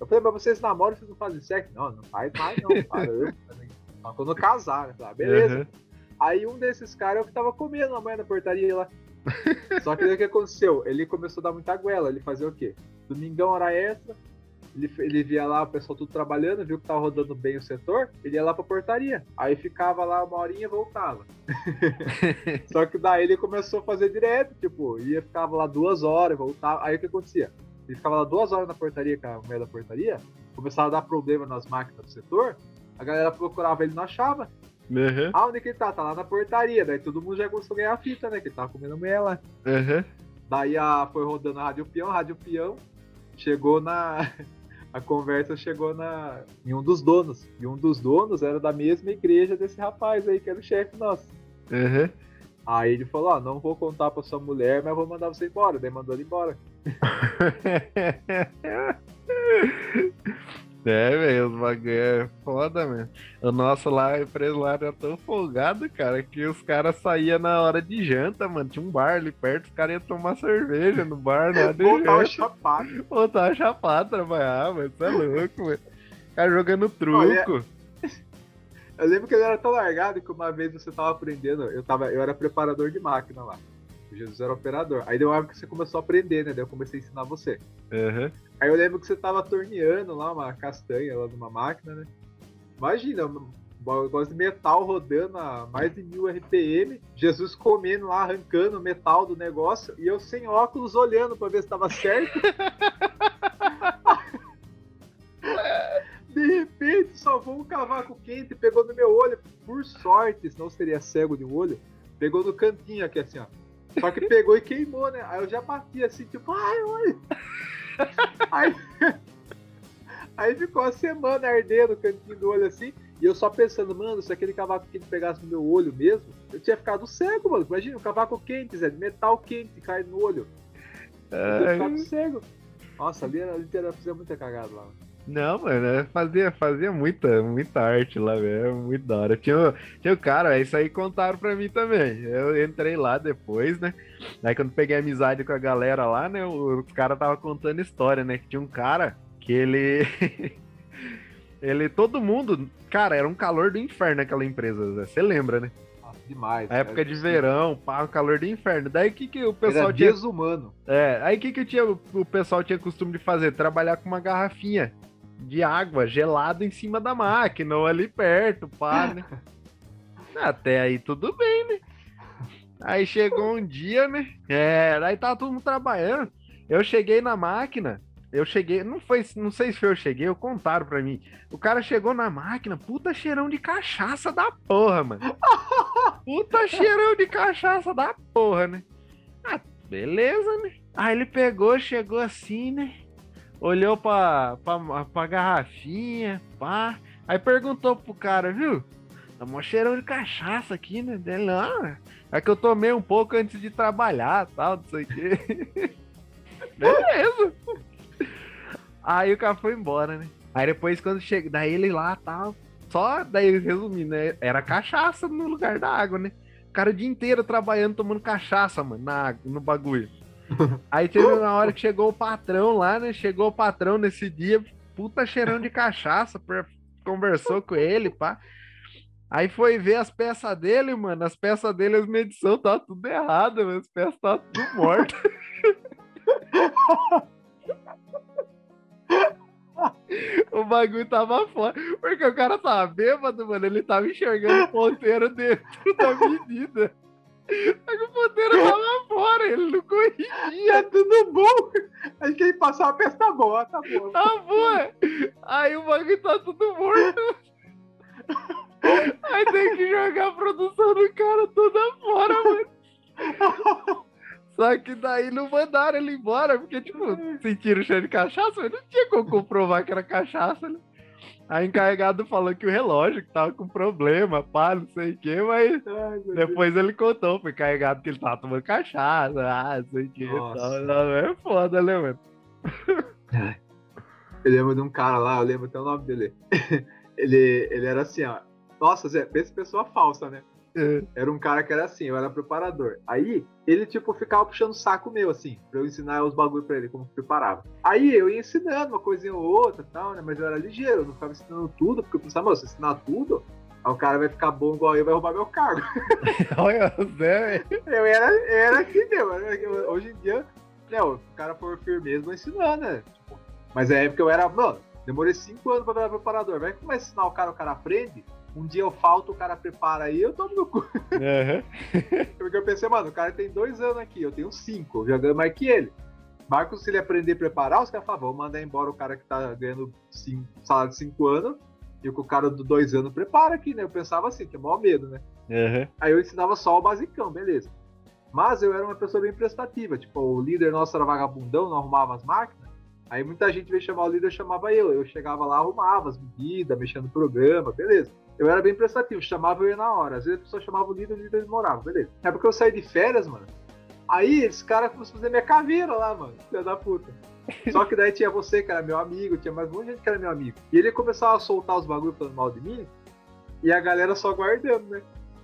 Eu falei, mas vocês namoram, vocês não fazem sexo? Não, não faz mais não. Só quando casar, né? Ah, beleza. aham. Aí um desses caras é o que tava comendo a mãe na portaria lá. Só que daí o que aconteceu? Ele começou a dar muita goela. Ele fazia o quê? Domingão, hora extra. Ele, ele via lá o pessoal tudo trabalhando, viu que tava rodando bem o setor, ele ia lá pra portaria. Aí ficava lá uma horinha e voltava. Só que daí ele começou a fazer direto, tipo, ia ficava lá duas horas, voltava. Aí o que acontecia? ele ficava lá duas horas na portaria, com a mulher da portaria, começava a dar problema nas máquinas do setor, a galera procurava ele não achava. Uhum. Ah, onde que ele tá? Tá lá na portaria. Daí todo mundo já começou a ganhar a fita, né? Que ele tava comendo mulher lá. Uhum. Daí a, foi rodando a Rádio Peão, a Rádio Peão chegou na. A conversa chegou na, em um dos donos. E um dos donos era da mesma igreja desse rapaz aí, que era o chefe nosso. Uhum. Aí ele falou: Ó, não vou contar pra sua mulher, mas vou mandar você embora. Daí mandou ele embora. É, velho, os bagulho é foda, mesmo. O nosso lá, a empresa lá era tão folgado, cara, que os caras saíam na hora de janta, mano. Tinha um bar ali perto, os caras iam tomar cerveja no bar, hora de Voltar o janta. chapado. Voltar a chapar, trabalhar, mano. Isso é louco, mano. Cara jogando truco. Olha- Eu lembro que ele era tão largado que uma vez você tava aprendendo, eu, tava, eu era preparador de máquina lá. O Jesus era operador. Aí deu uma época que você começou a aprender, né? Daí eu comecei a ensinar você. Uhum. Aí eu lembro que você tava torneando lá uma castanha lá numa máquina, né? Imagina, um negócio de metal rodando a mais de mil RPM, Jesus comendo lá, arrancando o metal do negócio, e eu sem óculos olhando pra ver se tava certo. De repente, salvou um cavaco quente, pegou no meu olho, por sorte, senão seria cego de um olho, pegou no cantinho aqui assim, ó. Só que pegou e queimou, né? Aí eu já bati assim, tipo, ai, olha. Aí, aí ficou a semana ardendo o cantinho do olho assim, e eu só pensando, mano, se aquele cavaco quente pegasse no meu olho mesmo, eu tinha ficado cego, mano. Imagina, um cavaco quente, Zé, metal quente cai no olho. Eu tinha ficado cego. Nossa, ali era, ali era fazer muita cagada lá. Não, mano, é, fazia, fazia muita, muita arte lá, velho. Muito da hora. Tinha, tinha o cara, isso aí contaram pra mim também. Eu entrei lá depois, né? Aí quando peguei amizade com a galera lá, né? Os caras tava contando história, né? Que tinha um cara que ele. ele, todo mundo. Cara, era um calor do inferno aquela empresa. Você lembra, né? Demais. A época de impossível. verão, pá, o calor do inferno. Daí o que, que o pessoal Era tinha. desumano. É, aí o que, que tinha, o pessoal tinha costume de fazer? Trabalhar com uma garrafinha de água gelada em cima da máquina, ou ali perto, pá, né? Até aí tudo bem, né? Aí chegou um dia, né? É, aí tava todo mundo trabalhando. Eu cheguei na máquina, eu cheguei, não foi, não sei se foi eu cheguei, eu contaram pra mim. O cara chegou na máquina, puta cheirão de cachaça da porra, mano. Puta cheirão de cachaça da porra, né? Ah, beleza, né? Aí ele pegou, chegou assim, né? Olhou pra, pra, pra garrafinha, pá. Aí perguntou pro cara, viu? Tá mó cheirão de cachaça aqui, né? Dele, não, é que eu tomei um pouco antes de trabalhar, tal, não sei o quê. Beleza. Aí o cara foi embora, né? Aí depois quando chega, daí ele lá, tal, só, daí resumindo, né? Era cachaça no lugar da água, né? O cara o dia inteiro trabalhando, tomando cachaça, mano, na, no bagulho. Aí teve uma hora que chegou o patrão lá, né? Chegou o patrão nesse dia, puta cheirão de cachaça, conversou com ele, pá. Aí foi ver as peças dele, mano. As peças dele, as medições, tava tudo errado, mano. As peças estavam tudo mortas. o bagulho tava fora. Porque o cara tava bêbado, mano. Ele tava enxergando o ponteiro dentro da medida. Só que o ponteiro tava fora, ele não corrigia. É tudo bom. Acho que ele passou a peça tá boa, tá bom. Tá bom. Aí o bagulho tá tudo morto. Aí tem que jogar a produção do cara toda fora, mano. Só que daí não mandaram ele embora, porque, tipo, sentiram o cheiro de cachaça, mas não tinha como comprovar que era cachaça, né? Aí o encarregado falou que o relógio que tava com problema, pá, não sei o quê, mas Ai, meu Deus. depois ele contou pro encarregado que ele tava tomando cachaça, ah, não sei o quê. Tal. É foda, né, mano? Eu lembro de um cara lá, eu lembro até o nome dele. ele, ele era assim, ó. Nossa, Zé, pensa pessoa falsa, né? É. Era um cara que era assim, eu era preparador. Aí, ele, tipo, ficava puxando o saco meu, assim, pra eu ensinar os bagulho pra ele, como que preparava. Aí, eu ia ensinando uma coisinha ou outra tal, né? Mas eu era ligeiro, eu não ficava ensinando tudo, porque eu pensava, mano, se eu ensinar tudo, aí o cara vai ficar bom igual eu, vai roubar meu cargo. Olha, o Zé, Eu era, eu era assim mesmo. Hoje em dia, né, o cara for firmeza, vou ensinar, né? Tipo, mas na época eu era, mano, demorei cinco anos pra virar preparador. Vai começar a ensinar o cara, o cara aprende. Um dia eu falto, o cara prepara aí, eu tomo no cu. Aham. Porque eu pensei, mano, o cara tem dois anos aqui, eu tenho cinco, eu já ganho mais que ele. Marcos, se ele aprender a preparar, os caras falam, vamos mandar embora o cara que tá ganhando cinco, salário de 5 anos e o cara do 2 anos prepara aqui, né? Eu pensava assim, que é maior medo, né? Uhum. Aí eu ensinava só o basicão, beleza. Mas eu era uma pessoa bem prestativa, tipo, o líder nosso era vagabundão, não arrumava as máquinas. Aí muita gente veio chamar o líder, chamava eu. Eu chegava lá, arrumava as medidas, mexendo no programa, beleza. Eu era bem prestativo, chamava eu ia na hora. Às vezes a pessoa chamava o líder, o líder demorava, beleza. É porque eu saí de férias, mano. Aí esse cara começou a fazer minha caveira lá, mano. Filha da puta. Só que daí tinha você, que era meu amigo, tinha mais um monte de gente que era meu amigo. E ele começava a soltar os bagulho falando mal de mim, e a galera só guardando, né?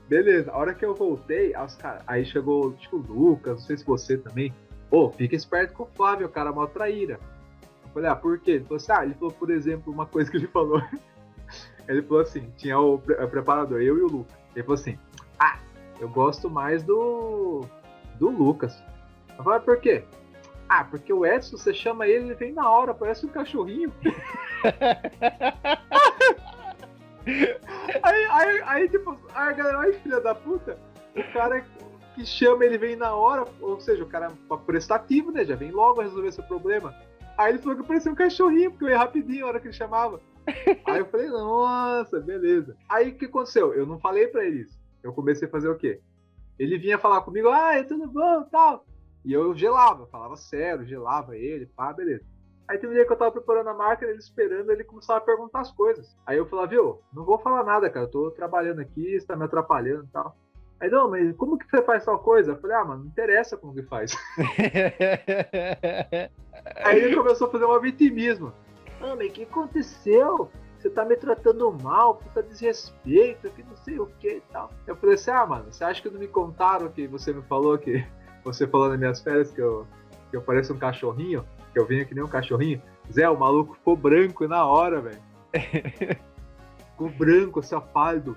Beleza, a hora que eu voltei, cara, aí chegou tipo, o Lucas, não sei se você também. Ô, fica esperto com o Flávio, o cara é mó traíra. Eu falei, ah, por quê? Ele falou assim, ah, ele falou, por exemplo, uma coisa que ele falou. Ele falou assim, tinha o, pre o preparador, eu e o Lucas. Ele falou assim, ah, eu gosto mais do. do Lucas. Eu falei, por quê? Ah, porque o Edson, você chama ele, ele vem na hora, parece um cachorrinho. aí, aí, aí, tipo, a galera, ai filha da puta, o cara que chama ele vem na hora, ou seja, o cara é prestativo, né? Já vem logo resolver seu problema. Aí ele falou que parecia um cachorrinho, porque eu ia rapidinho a hora que ele chamava. Aí eu falei, nossa, beleza. Aí o que aconteceu? Eu não falei pra ele isso. Eu comecei a fazer o quê? Ele vinha falar comigo, ah, é tudo bom, tal. E eu gelava, falava sério, gelava ele, pá, beleza. Aí tem um dia que eu tava preparando a máquina, ele esperando, ele começava a perguntar as coisas. Aí eu falava, viu, não vou falar nada, cara, eu tô trabalhando aqui, você tá me atrapalhando e tal. Aí, não, mas como que você faz tal coisa? Eu falei, ah, mano, não interessa como que faz. Aí ele começou a fazer um vitimismo. Ah, mas o que aconteceu? Você tá me tratando mal, puta desrespeito, que não sei o que e tal. Eu falei assim, ah, mano, você acha que não me contaram que você me falou que você falou nas minhas férias que eu, que eu pareço um cachorrinho? Que eu venho que nem um cachorrinho? Zé, o maluco ficou branco na hora, velho. ficou branco, assim, pálido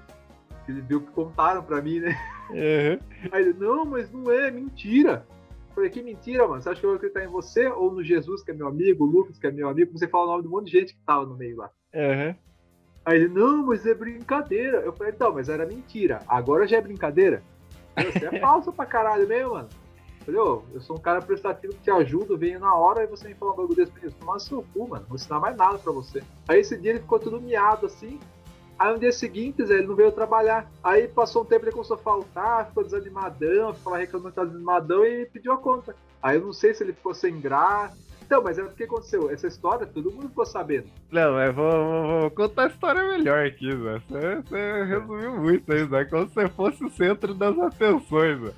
ele viu que contaram pra mim, né? Uhum. Aí ele, não, mas não é, mentira. Eu falei, que mentira, mano. Você acha que eu vou acreditar em você ou no Jesus, que é meu amigo, o Lucas, que é meu amigo? Você fala o nome de um monte de gente que tava no meio lá. Uhum. Aí ele, não, mas é brincadeira. Eu falei, então, mas era mentira. Agora já é brincadeira? Você é falso pra caralho mesmo, mano. Eu falei, ô, eu sou um cara prestativo que te ajuda, venho na hora e você me fala um bagulho desse pra mim. Toma seu cu, mano. Não vou ensinar mais nada pra você. Aí esse dia ele ficou tudo miado assim. Aí no dia seguinte, Zé, ele não veio trabalhar. Aí passou um tempo, ele começou a faltar, ficou desanimadão, ficava reclamando que estava desanimadão e pediu a conta. Aí eu não sei se ele ficou sem graça. Então, mas é o que aconteceu? Essa história todo mundo ficou sabendo. Não, mas vou, vou, vou contar a história melhor aqui, Zé. Você, você resumiu muito aí, Zé. Como se você fosse o centro das atenções, Zé.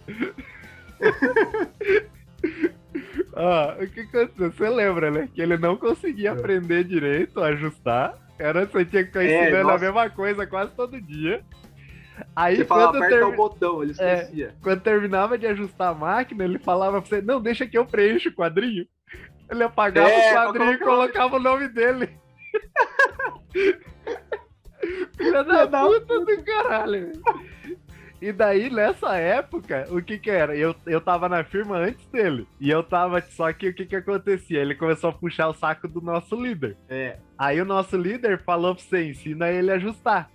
ah, o que aconteceu? Você lembra, né? Que ele não conseguia é. aprender direito, ajustar. Era, você tinha que ficar é, ensinando a mesma coisa quase todo dia. Aí, você falava, aperta ter... o botão, ele é, esquecia. É, quando terminava de ajustar a máquina, ele falava pra você, não, deixa que eu preencho o quadrinho. Ele apagava é, o quadrinho e colocava o nome dele. Filha da puta do caralho. E daí, nessa época, o que que era? Eu, eu tava na firma antes dele. E eu tava. Só que o que que acontecia? Ele começou a puxar o saco do nosso líder. É. Aí o nosso líder falou pra você: ensina ele a ajustar.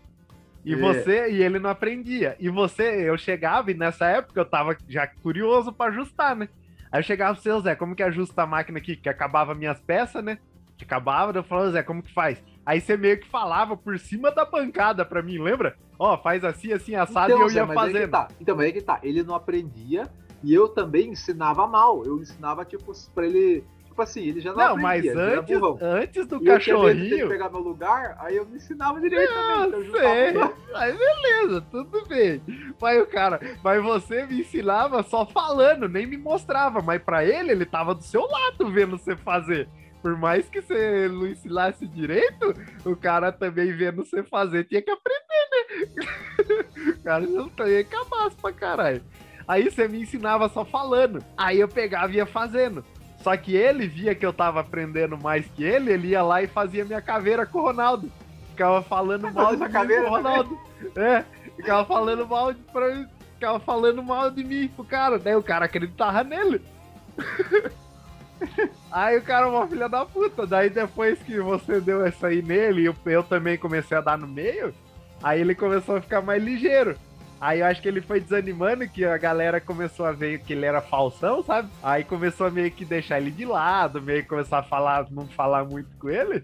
E é. você, e ele não aprendia. E você, eu chegava, e nessa época eu tava já curioso para ajustar, né? Aí eu chegava pro seu Zé, como que ajusta a máquina aqui? Que acabava minhas peças, né? Que acabava, eu falava, Zé, como que faz? Aí você meio que falava por cima da bancada pra mim, lembra? Ó, oh, faz assim, assim, assado então, e eu ia fazendo. Tá. Então, mas é que tá. Ele não aprendia e eu também ensinava mal. Eu ensinava, tipo, pra ele. Tipo assim, ele já não, não aprendia. Não, mas antes, antes do e cachorrinho. Eu pegar meu lugar, aí eu me ensinava direito não, também. Então sei. Aí beleza, tudo bem. Mas o cara, mas você me ensinava só falando, nem me mostrava. Mas pra ele, ele tava do seu lado vendo você fazer por mais que você não ensinasse direito, o cara também vendo você fazer tinha que aprender, né? o cara não tem cabaço pra caralho. Aí você me ensinava só falando. Aí eu pegava e ia fazendo. Só que ele via que eu tava aprendendo mais que ele, ele ia lá e fazia minha caveira com o Ronaldo. Ficava falando mal de mim com o Ronaldo. É, ficava falando mal de, pra, ficava falando mal de mim pro cara. Daí o cara acreditava nele. Aí o cara é uma filha da puta. Daí depois que você deu essa aí nele, eu, eu também comecei a dar no meio, aí ele começou a ficar mais ligeiro. Aí eu acho que ele foi desanimando, que a galera começou a ver que ele era falsão, sabe? Aí começou a meio que deixar ele de lado, meio que começar a falar, não falar muito com ele.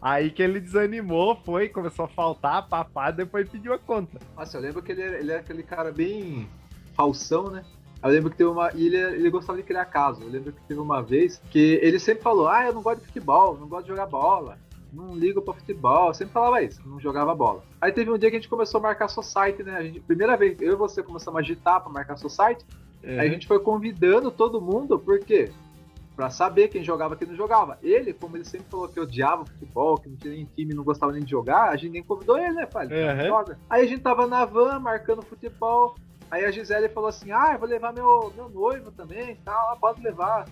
Aí que ele desanimou, foi, começou a faltar, papá, depois pediu a conta. Nossa, eu lembro que ele era, ele era aquele cara bem falsão, né? Eu lembro que teve uma. E ele, ele gostava de criar caso. Eu lembro que teve uma vez que ele sempre falou: Ah, eu não gosto de futebol, não gosto de jogar bola, não ligo pra futebol. Eu sempre falava isso, não jogava bola. Aí teve um dia que a gente começou a marcar society, né? A gente, primeira vez, eu e você começamos a agitar pra marcar society. É. Aí a gente foi convidando todo mundo, por quê? Pra saber quem jogava e quem não jogava. Ele, como ele sempre falou que odiava futebol, que não tinha nem time, não gostava nem de jogar, a gente nem convidou ele, né, pai? Uhum. joga. Aí a gente tava na van marcando futebol. Aí a Gisele falou assim: Ah, eu vou levar meu, meu noivo também e tal, pode levar.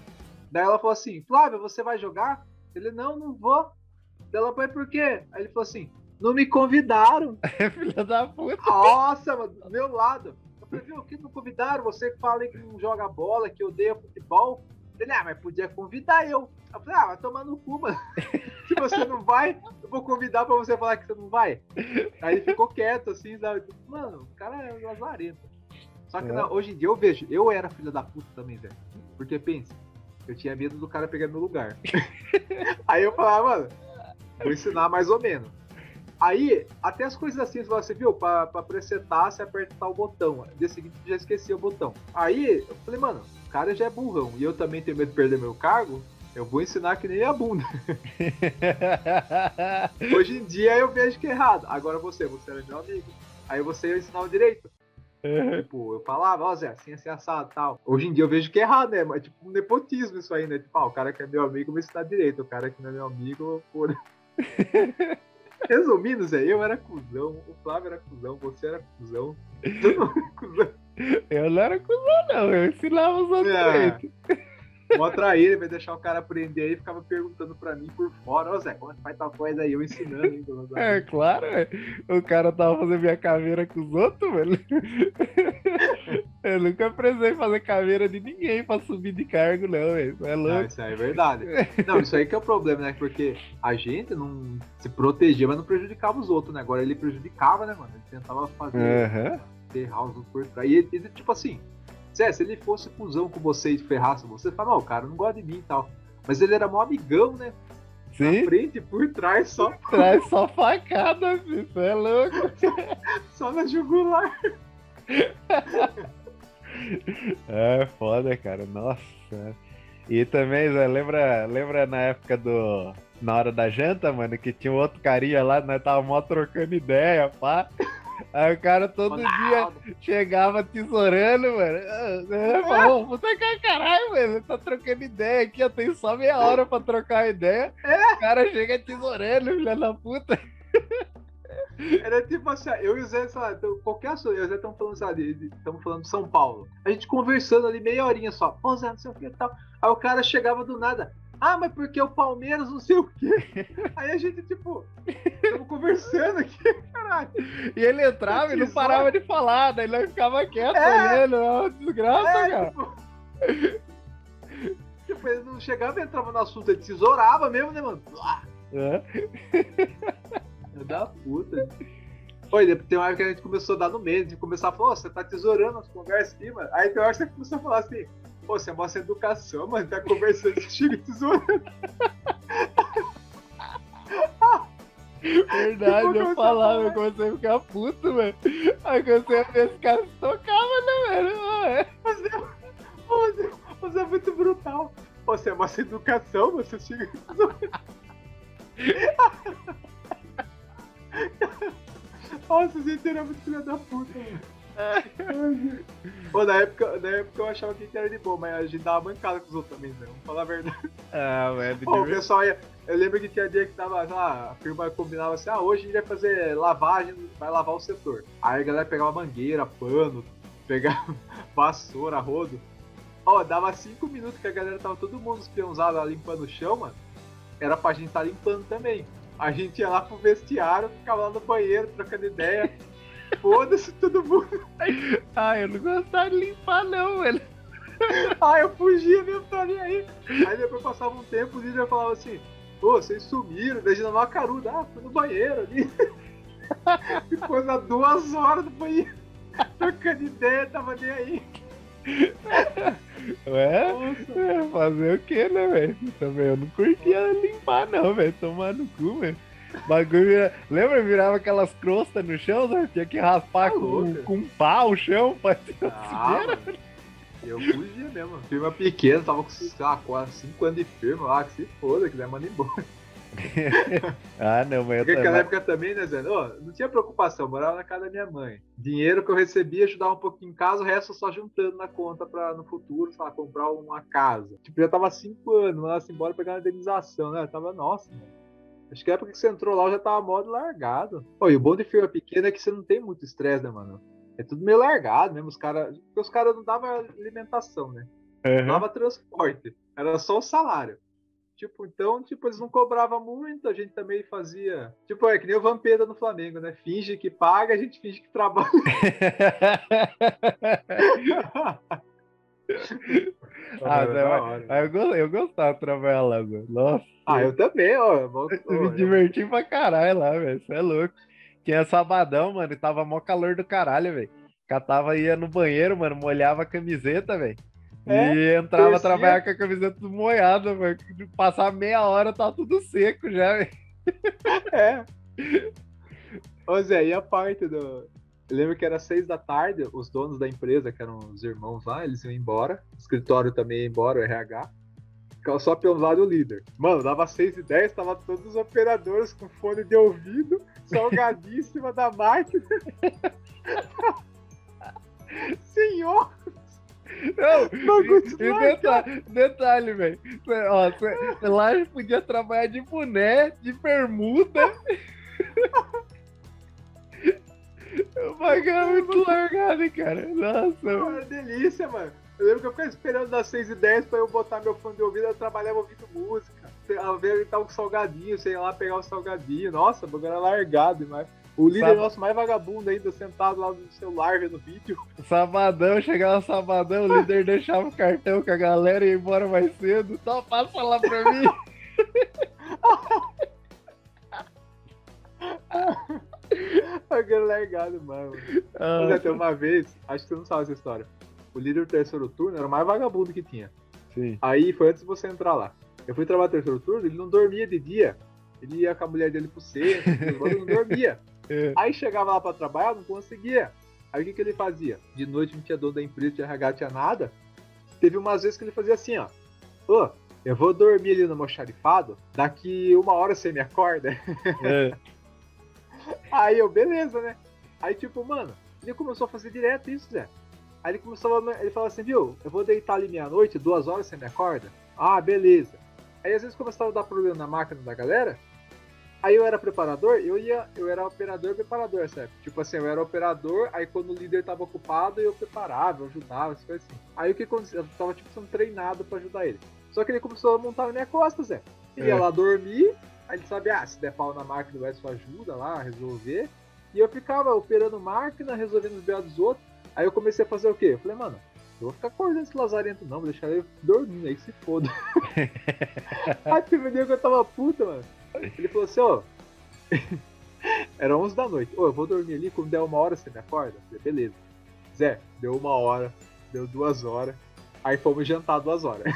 Daí ela falou assim: Flávio, você vai jogar? Ele, não, não vou. Daí ela foi por quê? Aí ele falou assim: Não me convidaram. Filha da puta. Nossa, mano, do meu lado. Eu falei, viu, que não convidaram? Você que fala que não joga bola, que odeia futebol. Ele, ah, mas podia convidar eu. Eu falei, ah, vai tomar no cu, mano. Se você não vai, eu vou convidar pra você falar que você não vai. Aí ele ficou quieto, assim, sabe? Mano, o cara é lazarento. Só que É. não, hoje em dia eu vejo, eu era filha da puta também, velho. Porque pensa, eu tinha medo do cara pegar meu lugar. Aí eu falava, mano, vou ensinar mais ou menos. Aí, até as coisas assim, você viu, pra, pra presetar, você aperta tal botão. No dia seguinte já esqueci o botão. Aí, eu falei, mano, o cara já é burrão e eu também tenho medo de perder meu cargo, eu vou ensinar que nem a bunda. Hoje em dia eu vejo que é errado. Agora você, você era meu amigo. Aí você eu ensinava direito. Tipo, eu falava, ó Zé, assim, assim, assado tal. Hoje em dia eu vejo que é errado, né? Mas tipo, um nepotismo isso aí, né? Tipo, ah, o cara que é meu amigo vai ensinar direito. O cara que não é meu amigo, pô. Resumindo, Zé, eu era cuzão, o Flávio era cuzão, você era cuzão. Todo mundo era cuzão. Eu não era cuzão, não. Eu ensinava os outros É. Mó traíra, vai deixar o cara aprender aí e ficava perguntando pra mim por fora, ô Zé, como é que faz tal coisa aí? Eu ensinando ainda. meus É, claro, é. o cara tava fazendo minha caveira com os outros, velho. Eu nunca precisei fazer caveira de ninguém pra subir de cargo, não, velho. É Não, louco. isso aí é verdade. Não, isso aí que é o problema, né? Porque a gente não se protegia, mas não prejudicava os outros, né? Agora ele prejudicava, né, mano? Ele tentava fazer ferrar os outros por trás. E ele, tipo assim, Zé, se ele fosse cuzão com você e ferrasse você, você fala, não, o cara não gosta de mim e tal. Mas ele era mó amigão, né? Na Sim, frente e por trás, só, traz só facada, filho. É louco. só na jugular. É foda, cara. Nossa. E também, Zé, lembra, lembra na época do. Na hora da janta, mano, que tinha um outro carinha lá, nós tava mó trocando ideia, pá. Aí o cara todo dia Ronaldo. chegava tesourando, mano. Eu falou, você quer caralho, velho? Tá trocando ideia aqui, eu tenho só meia hora pra trocar ideia. O cara chega tesourando, filha da puta. Era tipo assim, eu e o Zé, sei lá, então, qualquer assunto, eu e o Zé estamos falando, sabe, estamos falando de São Paulo. A gente conversando ali meia horinha só, pô, Zé, não sei o que e tal. Aí o cara chegava do nada, ah, mas porque o Palmeiras não sei o quê. Aí a gente, tipo, estamos conversando aqui, caralho. E ele entrava e não parava de falar, daí ele ficava quieto É. olhando. É uma desgraça, É, cara. tipo, tipo, ele não chegava e entrava no assunto, ele tesourava mesmo, né, mano? É. É da puta. Foi, depois tem uma hora que a gente começou a dar no meio, a gente começou a falar, "Ô, você tá tesourando as conversas aqui, mano. Aí tem uma hora que você começou a falar assim, pô, você mostra educação, mano, tá conversando, você chega tesourando. Verdade, Tipo, eu falava, eu comecei a ficar puto, velho. Aí comecei a ver esse cara se tocava, né, velho? É. Você, você, você é muito brutal. Pô, Você mostra educação, você chega. Nossa, gente era muito filha da puta, mano. Pô, na época, na época eu achava que era de boa, mas a gente dava bancada com os outros também, né? Vamos falar a verdade. Ah, velho, Pô, o pessoal ia. Eu lembro que tinha dia que tava, sei lá, a firma combinava assim, ah, hoje a gente vai fazer lavagem, vai lavar o setor. Aí a galera pegava mangueira, pano, pegava vassoura, rodo. Ó, dava cinco minutos que a galera tava todo mundo espiãozado lá limpando o chão, mano. Era pra gente tá limpando também. A gente ia lá pro vestiário, ficava lá no banheiro, trocando ideia. Foda-se todo mundo. Ah, eu não gostava de limpar, não, velho. Ah, eu fugia mesmo, tá nem aí. Aí depois passava um tempo, o líder falava assim, ô, vocês sumiram, já uma caruda, ah, fui no banheiro ali. Ficou na duas horas no banheiro. Trocando ideia, tava nem aí. Ué? Nossa. Fazer o que, né, velho? Também eu não curtia limpar, não, velho. Tomar no cu, velho. Bagulho vira... Lembra? Virava aquelas crostas no chão, né? Tinha que raspar Tá com, com um pau o chão pra ter Ah. Eu fugia mesmo. Firma pequena, tava com, lá, quase 5 anos de firma lá, que se foda, quiser mandar embora. Ah, não, mas eu Porque naquela época também, né, Zé? Ó, não tinha preocupação, morava na casa da minha mãe. Dinheiro que eu recebia, ajudava um pouquinho em casa, o resto só juntando na conta pra no futuro, sei lá, comprar uma casa. Tipo, já tava 5 anos, mandasse embora pegar uma indenização, né? Eu tava, nossa, mano. Acho que a época que você entrou lá eu já tava modo largado. Pô, e o bom de firma pequena é que você não tem muito estresse, né, mano? É tudo meio largado mesmo, os caras. Porque os caras não davam alimentação, né? Não Aham. dava transporte. Era só o salário. Tipo, então, tipo, eles não cobravam muito, a gente também fazia. Tipo, é que nem o Vampeta no Flamengo, né? Finge que paga, a gente finge que trabalha. Ah, não, mas- eu, eu gostava de trabalhar lá, mano. Nossa, Ah, eu também, ó. Ó, me eu- diverti pra caralho lá, velho. Você é louco. Tinha sabadão, mano, e tava mó calor do caralho, velho. Catava, ia no banheiro, mano, molhava a camiseta, velho. É, e entrava a torcia. trabalhar com a camiseta tudo molhada, mano. Passar meia hora, tava tudo seco já, velho. É. Ô Zé, e a parte do. Eu lembro que era seis da tarde, os donos da empresa, que eram os irmãos lá, eles iam embora. O escritório também ia embora, o RH. Ficava só pelo lado o líder. Mano, dava seis e dez, tava todos os operadores com fone de ouvido, cima da máquina. Senhor! Não, e desmarcado. detalhe, detalhe, velho. Lá a gente podia trabalhar de boné, de bermuda. O bagulho é muito largado, cara. Nossa, Pô, Era delícia, mano. Eu lembro que eu ficava esperando das 6 e 10 pra eu botar meu fone de ouvido, eu trabalhava ouvindo música. A ver ele tava com salgadinho, sei lá, pegar o salgadinho. Nossa, o bagulho era largado demais. O líder Sabe- nosso mais vagabundo ainda, sentado lá no celular vendo vídeo. sabadão, chegava sabadão, o líder deixava o cartão com a galera e ia embora mais cedo. Só passa lá pra mim. Bagulho largado, mano. Mas Ah, até uma vez, acho que você não sabe essa história. O líder do terceiro turno era o mais vagabundo que tinha. sim. Aí foi antes de você entrar lá. Eu fui trabalhar no terceiro turno, ele não dormia de dia. Ele ia com a mulher dele pro centro, ele não dormia. É. Aí chegava lá pra trabalhar, não conseguia. Aí o que, que ele fazia? De noite não tinha dono da empresa, de RH, tinha nada. Teve umas vezes que ele fazia assim, ó. Ô, eu vou dormir ali no almoxarifado, daqui uma hora você me acorda. É. Aí eu, beleza, né? Aí tipo, mano, ele começou a fazer direto isso, Zé. Aí ele começou a, ele falou assim, viu, eu vou deitar ali meia-noite, duas horas você me acorda? Ah, beleza. Aí às vezes começava a dar problema na máquina da galera. Aí eu era preparador, eu ia, eu era operador preparador, sabe? Tipo assim, eu era operador, aí quando o líder tava ocupado, eu preparava, eu ajudava, essas coisas assim. Aí o que aconteceu? Eu tava tipo sendo treinado pra ajudar ele. Só que ele começou a montar na minha costa, Zé. Ele ia É. lá dormir, aí ele sabia, ah, se der pau na máquina, o Edson ajuda lá a resolver. E eu ficava operando máquina, resolvendo os B.O. dos outros. Aí eu comecei a fazer o quê? Eu falei, mano, eu vou ficar acordando esse lazarento não, vou deixar ele dormindo aí, que se foda. aí teve um dia que eu tava puta, mano. Ele falou assim, ó. Era 11 da noite. Ô, eu vou dormir ali, quando der uma hora você me acorda? Eu falei, beleza. Zé, deu uma hora, deu duas horas. Aí fomos jantar duas horas.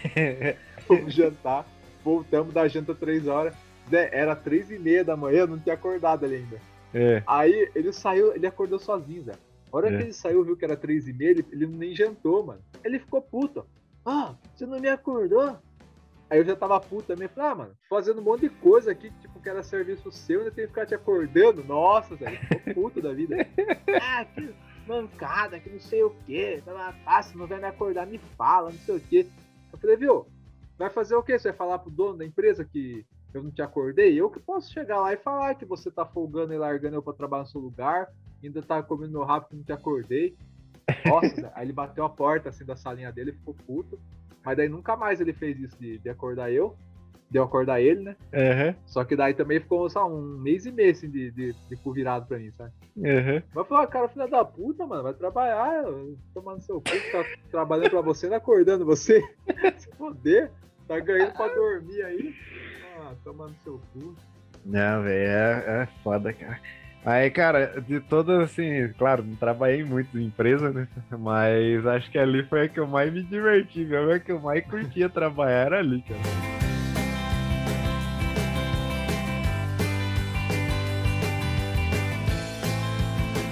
fomos jantar, voltamos da janta três horas. Zé, era três e meia da manhã, eu não tinha acordado ali ainda. É. Aí ele saiu, ele acordou sozinho, Zé. A hora É. que ele saiu, viu que era três e meia, ele, ele nem jantou, mano. Ele ficou puto. Ah, você não me acordou? Aí eu já tava puto também. Falei, ah, mano, fazendo um monte de coisa aqui, tipo, que era serviço seu, ainda tem que ficar te acordando. Nossa, ele ficou puto da vida. ah, que mancada, que não sei o quê. Ah, se não vai me acordar, me fala, não sei o quê. Eu falei, viu, vai fazer o quê? Você vai falar pro dono da empresa que eu não te acordei? Eu que posso chegar lá e falar que você tá folgando e largando eu pra trabalhar no seu lugar, ainda tá comendo meu rabo que não te acordei. Nossa, aí ele bateu a porta assim da salinha dele, ficou puto. Mas daí nunca mais ele fez isso de, de acordar eu, de eu acordar ele, né? Aham. Só que daí também ficou, só um mês e meio assim de, de, de cu virado pra mim, sabe? Aham. Mas falar, cara, filha da puta, mano, vai trabalhar, tomando seu cu, tá trabalhando pra você, não acordando você. Se foder, tá ganhando pra dormir aí. Ah, tomando seu cu. Não, velho, é, é foda, cara. Aí, cara, de todas, assim, claro, não trabalhei em muitas empresas, né? Mas acho que ali foi a que eu mais me diverti, mesmo, a que eu mais curtia trabalhar era ali, cara.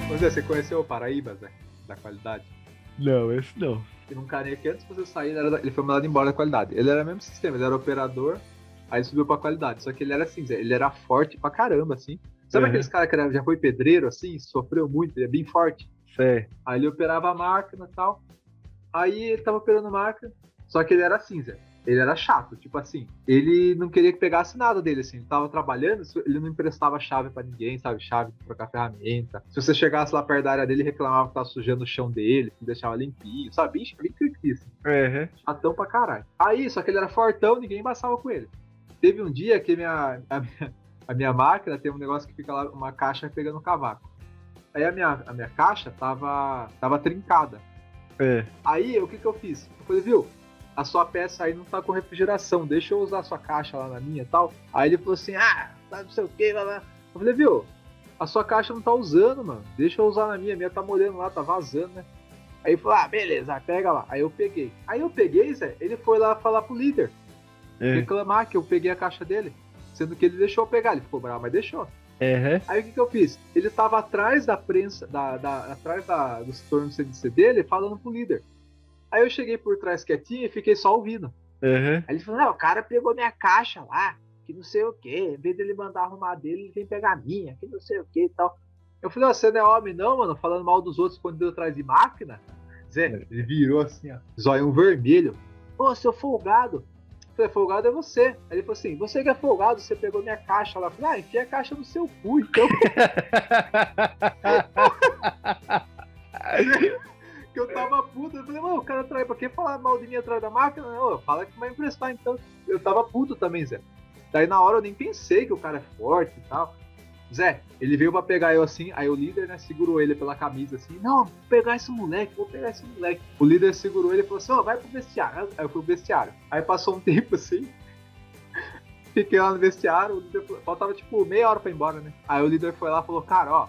Pois é, você conheceu o Paraíba, Zé? Da qualidade? Não, esse não. Tem um carinha que antes de você sair, ele, ele foi mandado embora da qualidade. Ele era o mesmo sistema, ele era operador, aí subiu pra qualidade. Só que ele era assim, ele era forte pra caramba, assim. Sabe Uhum. aqueles caras que já foi pedreiro, assim, sofreu muito, ele é bem forte. Sei. Aí ele operava a máquina e tal. Aí ele tava operando a máquina, só que ele era assim, Zé. Ele era chato, tipo assim, ele não queria que pegasse nada dele, assim. Ele tava trabalhando, ele não emprestava chave pra ninguém, sabe? Chave de trocar ferramenta. Se você chegasse lá perto da área dele, reclamava que tava sujando o chão dele, que deixava limpinho, sabe? Bicho, bem assim. Uhum. Chatão pra caralho. Aí, só que ele era fortão, ninguém embaçava com ele. Teve um dia que minha, a, minha, a minha máquina tem um negócio que fica lá, uma caixa pegando cavaco. Aí a minha, a minha caixa tava, tava trincada. É. Aí, o que que eu fiz? Eu falei, viu, a sua peça aí não tá com refrigeração, deixa eu usar a sua caixa lá na minha e tal. Aí ele falou assim, ah, tá não sei o que, lá, lá. Eu falei, viu, a sua caixa não tá usando, mano, deixa eu usar na minha, a minha tá molhando lá, tá vazando, né? Aí ele falou, ah, beleza, aí pega lá. Aí eu peguei. Aí eu peguei, Zé, ele foi lá falar pro líder, É. reclamar que eu peguei a caixa dele. Sendo que ele deixou eu pegar, ele ficou bravo, mas deixou. Uhum. Aí o que, que eu fiz? Ele tava atrás da prensa, da, da- atrás da, do torno CDC dele, falando pro líder. Aí eu cheguei por trás quietinho e fiquei só ouvindo. Uhum. Aí ele falou: Não, o cara pegou minha caixa lá, que não sei o que. Em vez dele mandar arrumar dele, ele vem pegar a minha, que não sei o que e tal. Eu falei: "Ó, Você não é homem, não, mano? Falando mal dos outros quando deu atrás de máquina? Zé, ele virou assim, ó, zóio vermelho. Ô, seu folgado. Eu falei: Folgado é você. Aí ele falou assim: Você que é folgado, você pegou minha caixa lá. Eu falei: Ah, enfia a caixa no seu cu, então. eu tava puto. Eu falei, mano, o cara trai pra quem falar mal de mim atrás da máquina? Ô, fala que vai emprestar então. Eu tava puto também, Zé. Daí na hora eu nem pensei que o cara é forte e tal. Zé, ele veio pra pegar eu assim, aí o líder, né, segurou ele pela camisa assim, não, vou pegar esse moleque, vou pegar esse moleque. O líder segurou ele e falou assim, ó, vai pro vestiário. Aí eu fui pro vestiário. Aí passou um tempo assim, fiquei lá no vestiário, o líder falou- faltava tipo meia hora pra ir embora, né? Aí o líder foi lá e falou, cara, ó,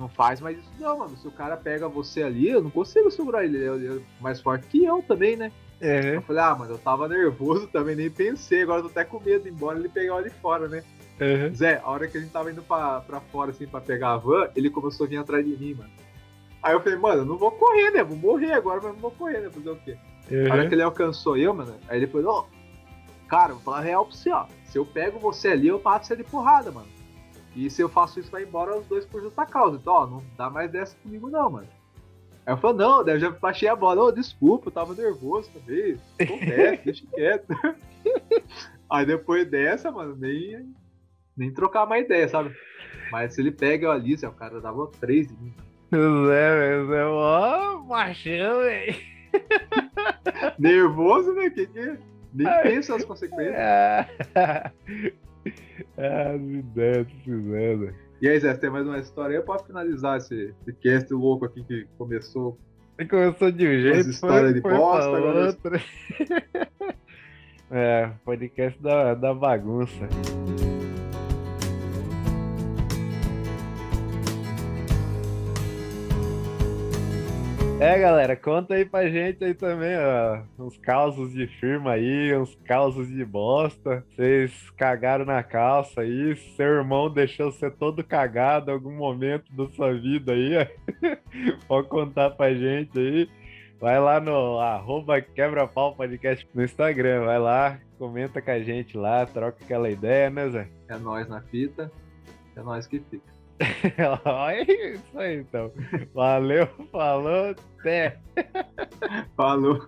não faz mais isso não, mano. Se o cara pega você ali, eu não consigo segurar ele. Ele é mais forte que eu também, né? Eu Uhum. falei, ah, mano, eu tava nervoso também, nem pensei. Agora eu tô até com medo, embora ele pegar eu ali fora, né? Uhum. Zé, a hora que a gente tava indo pra, pra fora, assim, pra pegar a van, ele começou a vir atrás de mim, mano. Aí eu falei, mano, eu não vou correr, né? Vou morrer agora, mas não vou correr, né? Fazer o quê? A hora que ele alcançou eu, mano, aí ele falou, ó, cara, vou falar real pra você, ó. Se eu pego você ali, eu mato você de porrada, mano. E se eu faço isso, vai embora os dois por justa causa. Então, ó, não dá mais dessa comigo, não, mano. Aí eu falei, não, daí eu já baixei a bola. Ô, desculpa, eu tava nervoso também. Acontece, deixa quieto. Aí depois dessa, mano, nem, nem trocar mais ideia, sabe? Mas se ele pega eu ali, Zé, o cara dava três em mim. Zé, Zé, ó, machão, velho. Nervoso, né? Que, que nem pensa nas consequências. Ah, as ideias Zé. E aí, Zé, tem mais uma história aí pra finalizar esse, esse cast louco aqui que começou? Você começou de um jeito, histórias foi, de bosta, agora- outra. é, podcast da, da bagunça. É, galera, conta aí pra gente aí também, ó, uns causos de firma aí, uns causos de bosta. Vocês cagaram na calça aí, seu irmão deixou você todo cagado em algum momento da sua vida aí. Pode contar pra gente aí. Vai lá no arroba quebra-pau podcast no Instagram, vai lá, comenta com a gente lá, troca aquela ideia, né, Zé? É nós na fita, é nós que fica. Olha isso aí, então. Valeu, falou, até! Falou!